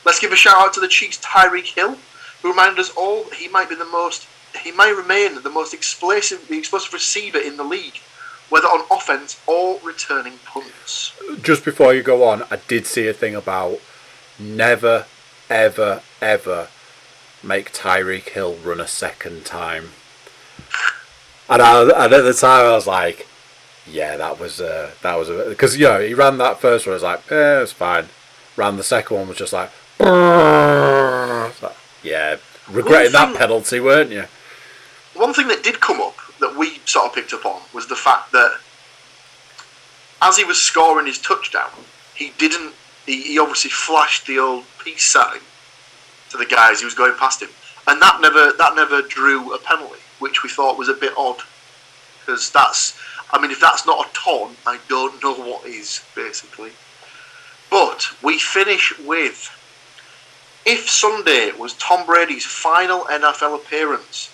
Let's give a shout out to the Chiefs' Tyreek Hill, who reminded us all that he might be the most, he may remain the most explosive, the explosive receiver in the league, whether on offense or returning punts. Just before you go on, I did see a thing about never, ever, ever make Tyreek Hill run a second time. And, I, and at the time, I was like, "Yeah, that was uh, that was because you know he ran that first one. I was like, "Yeah, it's fine." Ran the second one was just like, It's like, "Yeah, regretting that penalty, weren't you?" One thing that did come up that we sort of picked up on was the fact that as he was scoring his touchdown, he didn't. He, he obviously flashed the old peace sign to the guys he was going past him, and that never that never drew a penalty, which we thought was a bit odd. Because that's, I mean, if that's not a ton, I don't know what is basically. But we finish with. If Sunday was Tom Brady's final NFL appearance,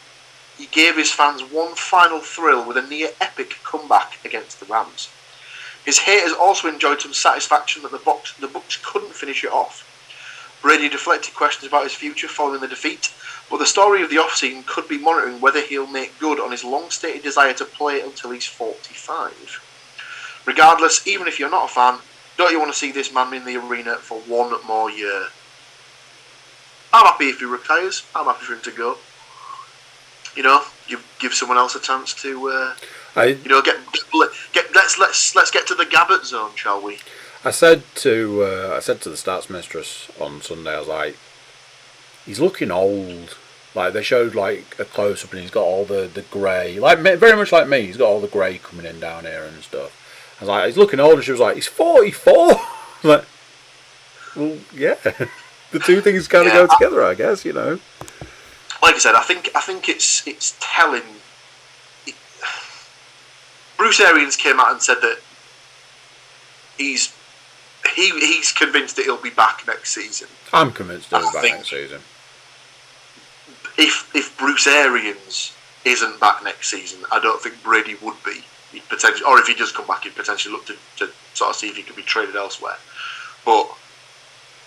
he gave his fans one final thrill with a near epic comeback against the Rams. His haters also enjoyed some satisfaction that the Bucs, the Bucs couldn't finish it off. Brady deflected questions about his future following the defeat, but the story of the offseason could be monitoring whether he'll make good on his long-stated desire to play until he's 45. Regardless, even if you're not a fan, don't you want to see this man in the arena for one more year? I'm happy if he retires. I'm happy for him to go you know, give give someone else a chance to, uh, I you know, get, get get let's let's let's get to the Gabbert zone, shall we? I said to uh, I said to the stats mistress on Sunday, I was like, he's looking old. Like they showed like a close up, and he's got all the the grey, like very much like me. He's got all the grey coming in down here and stuff. I was like, he's looking old, and she was like, he's forty four. like, well, yeah, the two things kind of Yeah, go I- together, I guess. You know. Like I said, I think I think it's it's telling. It, Bruce Arians came out and said that he's he he's convinced that he'll be back next season. I'm convinced he'll be back next season. If if Bruce Arians isn't back next season, I don't think Brady would be. he'd potentially, or if he does come back, he'd potentially look to, to sort of see if he could be traded elsewhere. But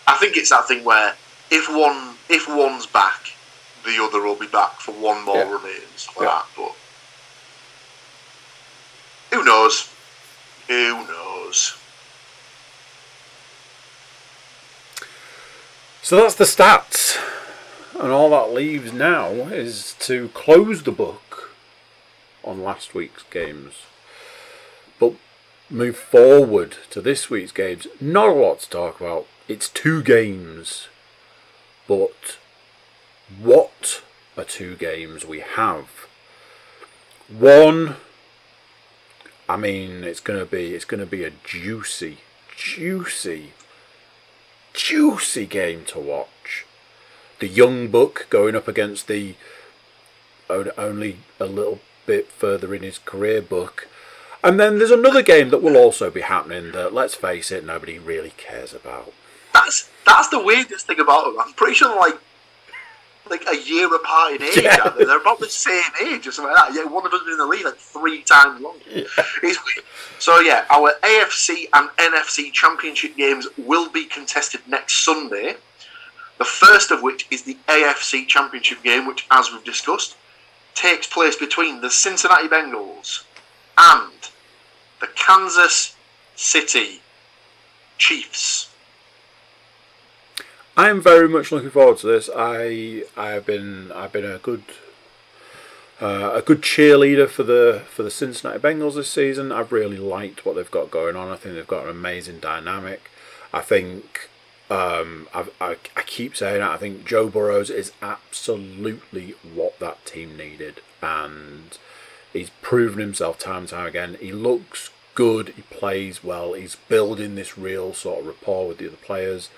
I think it's that thing where if one if one's back, the other will be back for one more Yeah. run in and stuff like Yeah. that. But who knows? Who knows? So that's the stats. And all that leaves now is to close the book on last week's games. But move forward to this week's games. Not a lot to talk about. It's two games. But what are two games we have? One I mean it's gonna be it's gonna be a juicy, juicy juicy game to watch. The young buck going up against the only a little bit further in his career book. And then there's another game that will also be happening that, let's face it, nobody really cares about. That's that's the weirdest thing about them. I'm pretty sure like like a year apart in age. Yeah. they? They're about the same age or something like that. Yeah, one of been in the league like three times longer. Weird. So yeah, our AFC and NFC championship games will be contested next Sunday. The first of which is the AFC championship game, which, as we've discussed, takes place between the Cincinnati Bengals and the Kansas City Chiefs. I am very much looking forward to this. I I have been I've been a good uh, a good cheerleader for the for the Cincinnati Bengals this season. I've really liked what they've got going on. I think they've got an amazing dynamic. I think um, I I keep saying that. I think Joe Burrows is absolutely what that team needed, and he's proven himself time and time again. He looks good. He plays well. He's building this real sort of rapport with the other players.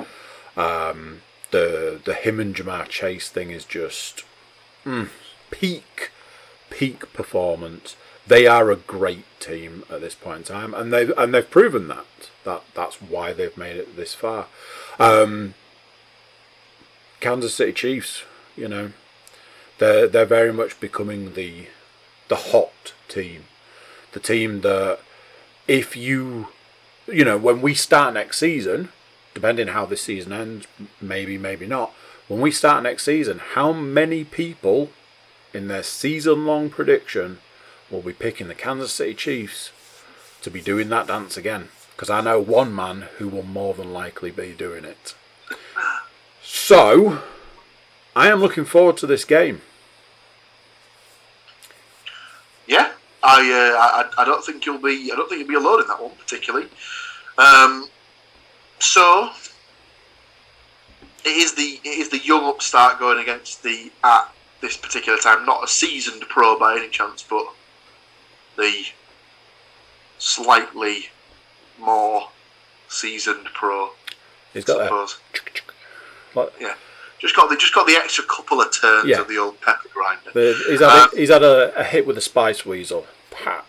Um, the the him and Ja'Marr Chase thing is just mm, peak peak performance. They are a great team at this point in time, and they've and they've proven that. That that's why they've made it this far. Um, Kansas City Chiefs, you know, they're they're very much becoming the the hot team, the team that if you you know when we start next season, depending how this season ends, maybe maybe not. When we start next season, how many people in their season long prediction will be picking the Kansas City Chiefs to be doing that dance again? Because I know one man who will more than likely be doing it. So, I am looking forward to this game. Yeah, I, uh, I I don't think you'll be I don't think you'll be alone in that one particularly. Um, so it is the it is the young upstart going against the at this particular time not a seasoned pro by any chance, but the slightly more seasoned pro. He's got that. suppose. Like, Yeah, just got the just got the extra couple of turns Yeah. of the old pepper grinder. the, he's had, Um, a, he's had a, a hit with a spice weasel. Pow.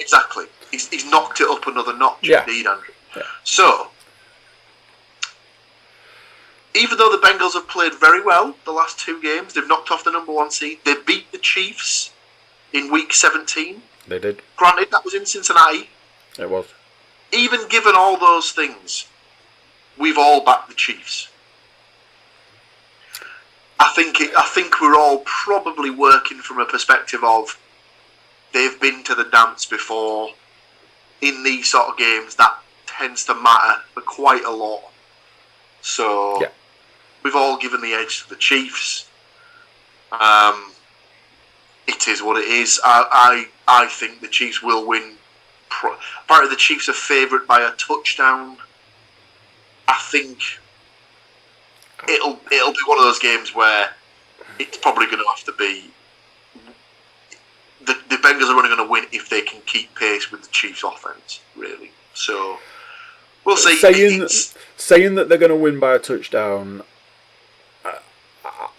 Exactly. He's, he's knocked it up another notch, Yeah. indeed, Andrew. Yeah. So, even though the Bengals have played very well the last two games, they've knocked off the number one seed. They beat the Chiefs in week 17. They did. Granted, that was in Cincinnati. It was. Even given all those things, we've all backed the Chiefs. I think it, I think we're all probably working from a perspective of they've been to the dance before. In these sort of games, that tends to matter for quite a lot. So Yeah. We've all given the edge to the Chiefs. Um, it is what it is. I I, I think the Chiefs will win. Pro- Apparently, the Chiefs are favourite by a touchdown. I think it'll it'll be one of those games where it's probably going to have to be the the Bengals are only going to win if they can keep pace with the Chiefs' offense. Really, so we'll see. saying saying that they're going to win by a touchdown,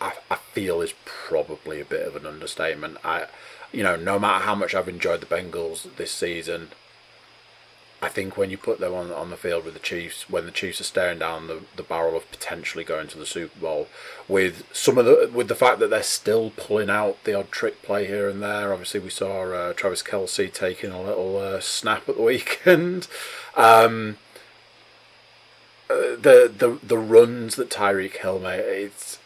I, I feel is probably a bit of an understatement. I, you know, no matter how much I've enjoyed the Bengals this season, I think when you put them on on the field with the Chiefs, when the Chiefs are staring down the, the barrel of potentially going to the Super Bowl, with some of the with the fact that they're still pulling out the odd trick play here and there. Obviously, we saw uh, Travis Kelce taking a little uh, snap at the weekend. Um, uh, the the the runs that Tyreek Hill made, it's.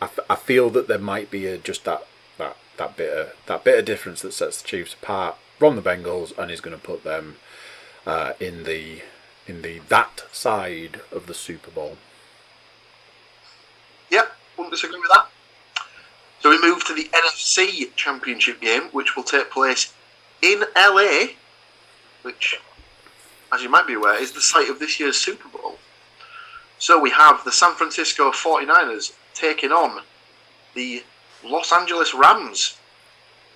I, I feel that there might be a, just that, that that bit of that bit of difference that sets the Chiefs apart from the Bengals and is going to put them uh, in the in the that side of the Super Bowl. Yep, wouldn't disagree with that. So we move to the NFC Championship game, which will take place in LA, which, as you might be aware, is the site of this year's Super Bowl. So we have the San Francisco 49ers taking on the Los Angeles Rams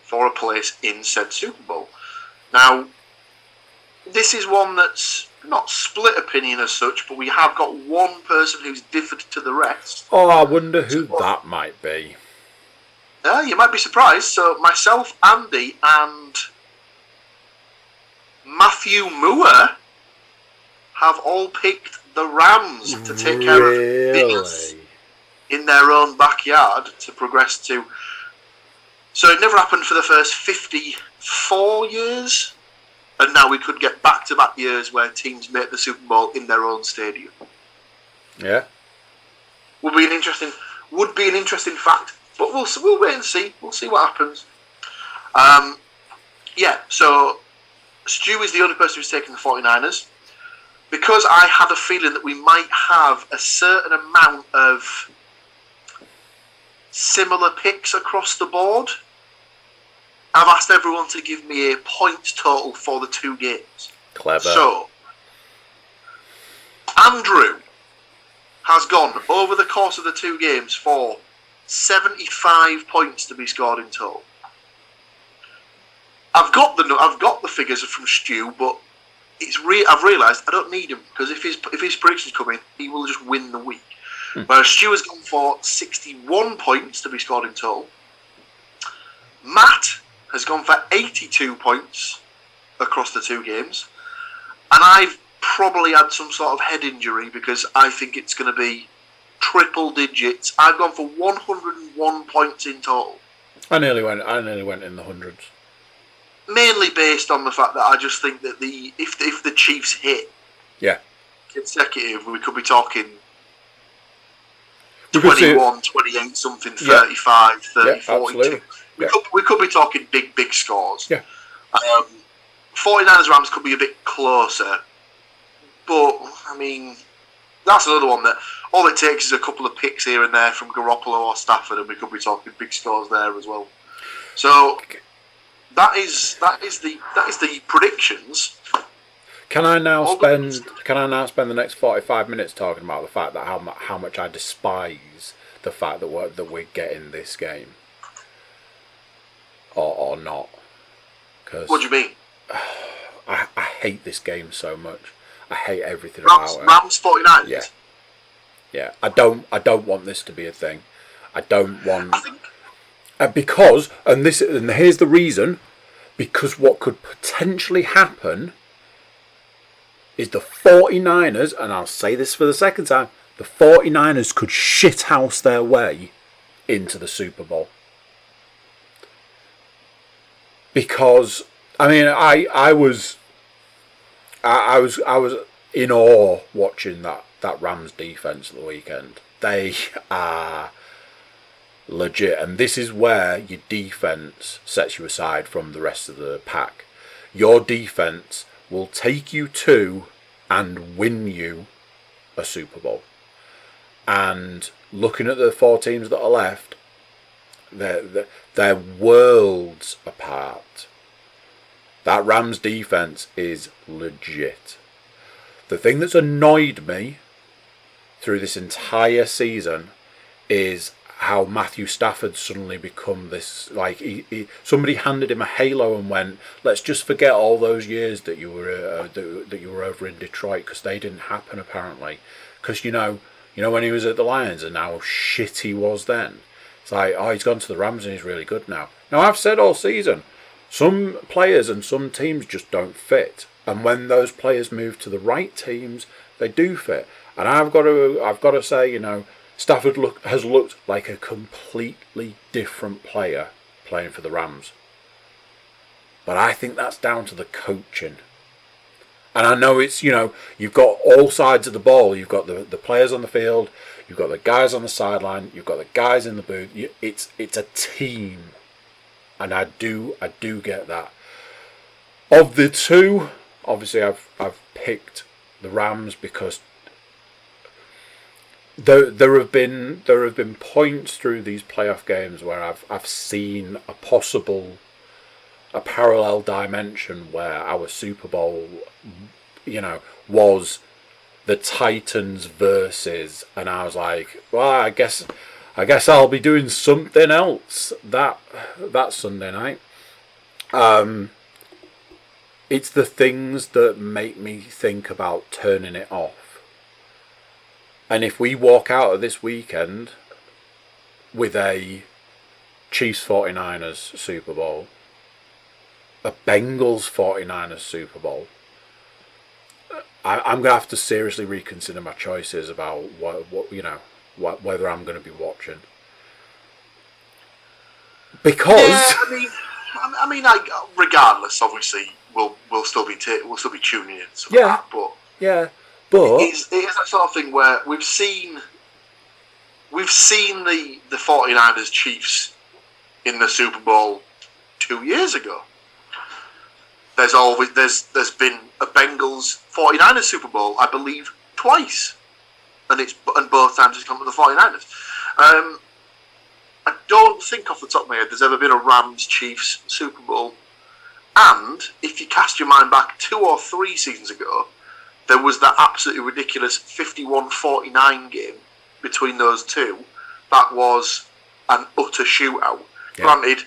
for a place in said Super Bowl. Now, this is one that's not split opinion as such, but we have got one person who's differed to the rest. Oh, I wonder who that might be. Yeah, you might be surprised. So myself, Andy, and Matthew Moore have all picked the Rams to take care of business? In their own backyard to progress to. So it never happened for the first 54 years, and now we could get back to back years where teams make the Super Bowl in their own stadium. Yeah. Would be an interesting would be an interesting fact, but we'll we'll wait and see. We'll see what happens. Um, yeah, so Stu is the only person who's taken the 49ers. Because I had a feeling that we might have a certain amount of similar picks across the board, I've asked everyone to give me a point total for the two games. Clever. So, Andrew has gone over the course of the two games for 75 points to be scored in total. I've got the I've got the figures from Stu, but it's re- I've realised I don't need him because if his if his predictions come in, he will just win the week. Hmm. Whereas Stu has gone for 61 points to be scored in total. Matt has gone for 82 points across the two games, and I've probably had some sort of head injury because I think it's going to be triple digits. I've gone for 101 points in total, I nearly went. I nearly went in the hundreds. mainly based on the fact that I just think that the if if the Chiefs hit Yeah. consecutive, we could be talking We could see- 21, 28 something, Yeah. 35, 30, Yeah, 42. absolutely. We, Yeah. could, we could be talking big, big scores. Yeah. Um, 49ers Rams could be a bit closer. But, I mean, that's another one that all it takes is a couple of picks here and there from Garoppolo or Stafford, and we could be talking big scores there as well. So. That is that is the that is the predictions. Can I now All spend? Can I now spend the next forty-five minutes talking about the fact that how mu- how much I despise the fact that we're that we're getting this game, or or not? Because What do you mean? I, I hate this game so much. I hate everything Rams, about it. Rams 49ers? Yeah. Yeah, I don't. I don't want this to be a thing. I don't want I think uh, because, and this, and here's the reason, because what could potentially happen is the 49ers, and I'll say this for the second time, the 49ers could shithouse their way into the Super Bowl. Because, I mean, I, I was, I, I was, I was in awe watching that, that Rams defense the weekend. They are legit. And this is where your defense sets you aside from the rest of the pack. Your defense will take you to and win you a Super Bowl. And looking at the four teams that are left, they're, they're, worlds apart. That Rams defense is legit. The thing that's annoyed me through this entire season is how Matthew Stafford suddenly become this like he, he, somebody handed him a halo and went let's just forget all those years that you were uh, that, that you were over in Detroit because they didn't happen apparently. Because you know you know when he was at the Lions and how shit he was then? It's like oh he's gone to the Rams and he's really good now. Now I've said all season Some players and some teams just don't fit, and when those players move to the right teams, they do fit. And I've got to, I've got to say, you know, Stafford look, has looked like a completely different player playing for the Rams. But I think that's down to the coaching. And I know it's, you know, you've got all sides of the ball. You've got the, the players on the field, you've got the guys on the sideline, you've got the guys in the booth. It's it's a team. And I do I do get that. Of the two, obviously I've I've picked the Rams because there there have been there have been points through these playoff games where I've I've seen a possible a parallel dimension where our Super Bowl, you know, was the Titans versus, and I was like, well, I guess, I guess I'll be doing something else that that Sunday night. Um, it's the things that make me think about turning it off. And if we walk out of this weekend with a Chiefs 49ers Super Bowl, a Bengals 49ers Super Bowl, I, am going to have to seriously reconsider my choices about what, what you know, what, whether I'm going to be watching. Because. Yeah, I mean, I mean, I, regardless, obviously, we'll we'll still be t- we'll still be tuning in. yeah, like that, but yeah, but it's, it's that sort of thing where we've seen we've seen the the 49ers Chiefs in the Super Bowl two years ago there's always there's there's been a Bengals 49ers Super Bowl, I believe, twice, and it's and both times it's come to the 49ers. Um, I don't think off the top of my head there's ever been a Rams Chiefs Super Bowl. And if you cast your mind back two or three seasons ago, there was that absolutely ridiculous 51-49 game between those two. That was an utter shootout. Yeah. Granted,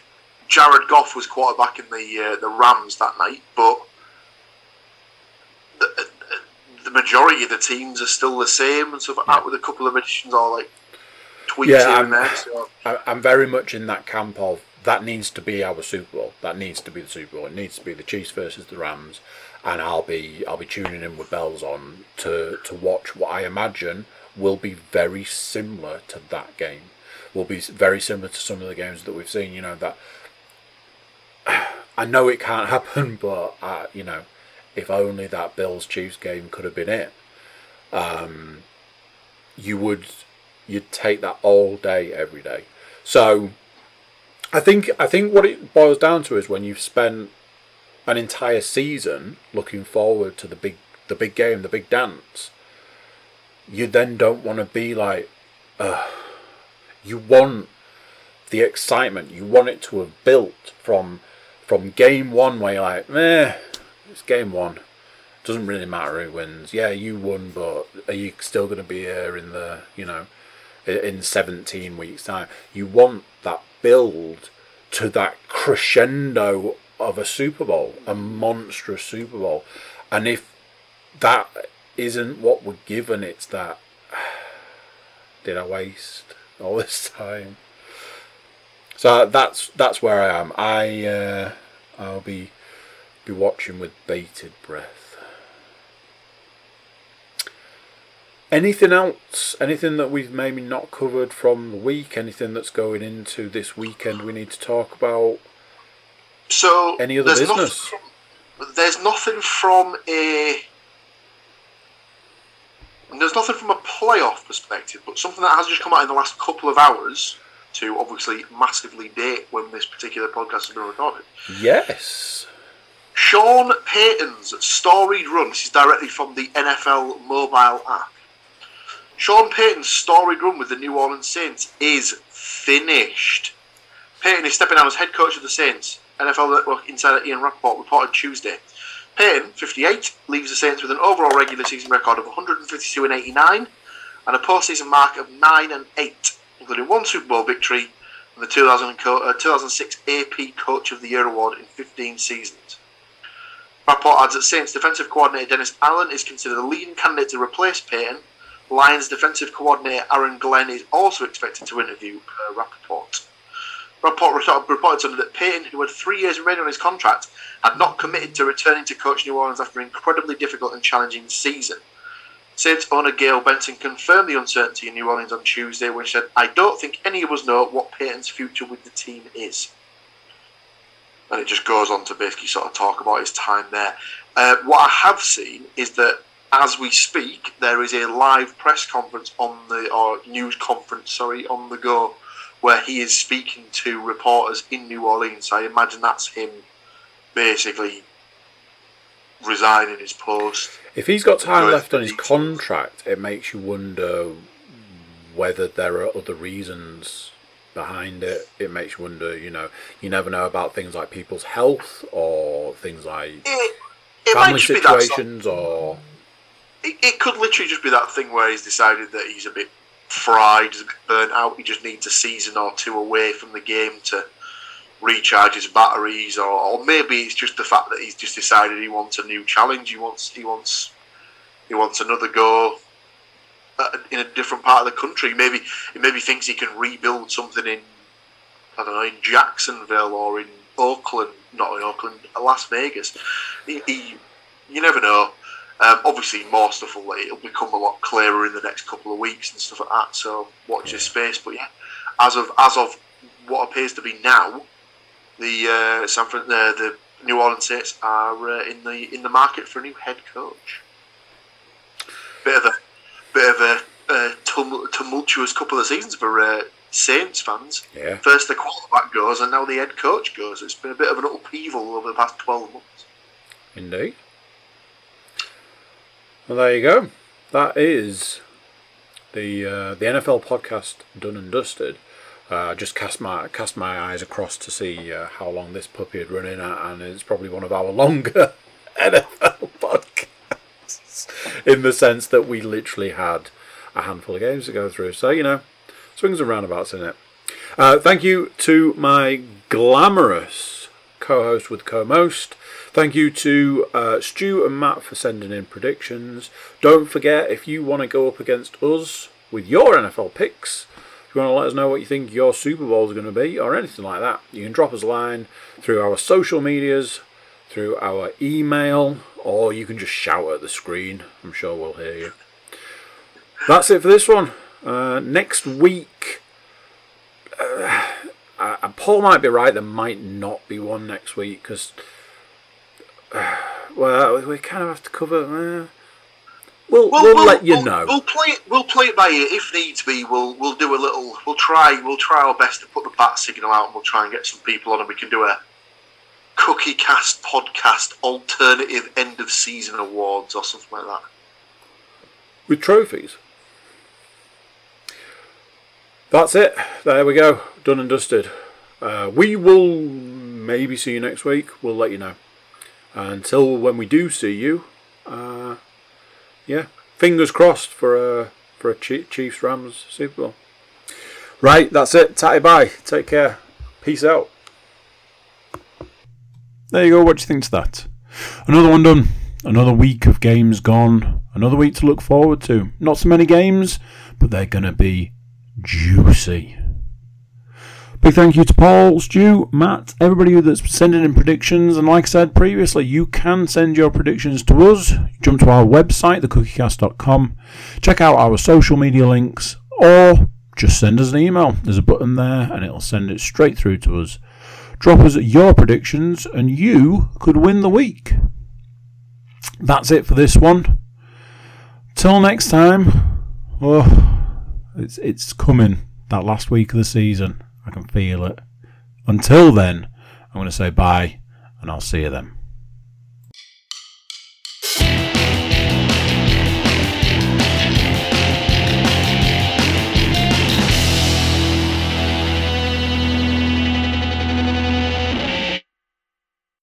Jared Goff was quarterback in the uh, the Rams that night, but the, the, majority of the teams are still the same and stuff like that, with a couple of additions or like tweaks yeah, here I'm, and there. So. I'm very much in that camp of that needs to be our Super Bowl. That needs to be the Super Bowl. It needs to be the Chiefs versus the Rams, and I'll be I'll be tuning in with bells on to to watch what I imagine will be very similar to that game. Will be very similar to some of the games that we've seen. You know that I know it can't happen, but uh, you know, if only that Bills Chiefs game could have been it, um, you would you'd take that all day, every day. So, I think I think what it boils down to is when you've spent an entire season looking forward to the big the big game, the big dance, you then don't want to be like, uh, you want the excitement, you want it to have built from from game one where you're like, eh, it's game one. Doesn't really matter who wins. Yeah, you won, but are you still going to be here in the, you know, in 17 weeks' time? You want that build to that crescendo of a Super Bowl, a monstrous Super Bowl. And if that isn't what we're given, it's that, did I waste all this time? So that's that's where I am. I uh, I'll be be watching with bated breath. Anything else? Anything that we've maybe not covered from the week? Anything that's going into this weekend we need to talk about? So any other there's business? Nothing from, there's nothing from a there's nothing from a playoff perspective, but something that has just come out in the last couple of hours to obviously massively date when this particular podcast has been recorded. Yes. Sean Payton's storied run, this is directly from the NFL mobile app. Sean Payton's storied run with the New Orleans Saints is finished. Payton is stepping down as head coach of the Saints. NFL Network insider Ian Rapoport reported Tuesday. Payton, 58, leaves the Saints with an overall regular season record of 152 and 89 and a postseason mark of 9 and 8 including one Super Bowl victory and the 2000 uh, 2006 AP Coach of the Year award in 15 seasons. Rapoport adds that Saints defensive coordinator Dennis Allen is considered a leading candidate to replace Payton. Lions defensive coordinator Aaron Glenn is also expected to interview per Rapoport. Report, reported Sunday that Payton, who had three years remaining on his contract, had not committed to returning to coach New Orleans after an incredibly difficult and challenging season. Saints owner Gayle Benson confirmed the uncertainty in New Orleans on Tuesday when she said, I don't think any of us know what Payton's future with the team is. And it just goes on to basically sort of talk about his time there. Uh, what I have seen is that as we speak, there is a live press conference on the, or news conference, sorry, on the go, where he is speaking to reporters in New Orleans. I imagine that's him basically resigning his post. If he's got time left on his contract, it makes you wonder whether there are other reasons behind it. It makes you wonder, you know, you never know about things like people's health or things like It, it family might just be that sort- situations or it, it could literally just be that thing where he's decided that he's a bit fried, burnt out. He just needs a season or two away from the game to recharge his batteries, or, or maybe it's just the fact that he's just decided he wants a new challenge. He wants he wants he wants another go in a different part of the country. Maybe he maybe thinks he can rebuild something in I don't know in Jacksonville or in Oakland, not in Oakland, Las Vegas. He, he, you never know. Um, obviously, more stuff will it'll become a lot clearer in the next couple of weeks and stuff like that. So watch this space. But yeah, as of as of what appears to be now, the uh, San Fran- uh, the New Orleans Saints are uh, in the in the market for a new head coach. Bit of a bit of a uh, tumul- tumultuous couple of seasons for uh, Saints fans. yeah. First the quarterback goes, and now the head coach goes. It's been a bit of an upheaval over the past twelve months. Indeed. Well, there you go. That is the uh, the NFL podcast done and dusted. Uh, just cast my cast my eyes across to see uh, how long this puppy had run in at, and it's probably one of our longer NFL podcasts in the sense that we literally had a handful of games to go through. So you know, swings and roundabouts in it. Uh, thank you to my glamorous co-host with co-most. Thank you to uh, Stu and Matt for sending in predictions. Don't forget, if you want to go up against us with your NFL picks, if you want to let us know what you think your Super Bowl is going to be, or anything like that, you can drop us a line through our social medias, through our email, or you can just shout at the screen. I'm sure we'll hear you. That's it for this one. Uh, next week, uh, Paul might be right. There might not be one next week because, well, we kind of have to cover. Uh, we'll we'll, let you we'll, know. We'll play it. We'll play it by ear if needs be. We'll we'll do a little. We'll try. We'll try our best to put the bat signal out, and we'll try and get some people on, and we can do a cookie cast podcast alternative end of season awards or something like that. with trophies. That's it. There we go. Done and dusted. Uh, we will maybe see you next week. We'll let you know. Until when we do see you, uh, yeah, fingers crossed for a for a Chiefs Rams Super Bowl. Right, that's it. Tatty bye. Take care. Peace out. There you go. What do you think to that? Another one done. Another week of games gone. Another week to look forward to. Not so many games, but they're going to be juicy. Big thank you to Paul, Stu, Matt, everybody that's sending in predictions. And like I said previously, you can send your predictions to us. Jump to our website, thecookiecast.com, check out our social media links, or just send us an email. There's a button there and it'll send it straight through to us. Drop us your predictions, and you could win the week. That's it for this one. Till next time. Oh, it's it's coming. That last week of the season. I can feel it. Until then, I'm going to say bye, and I'll see you then.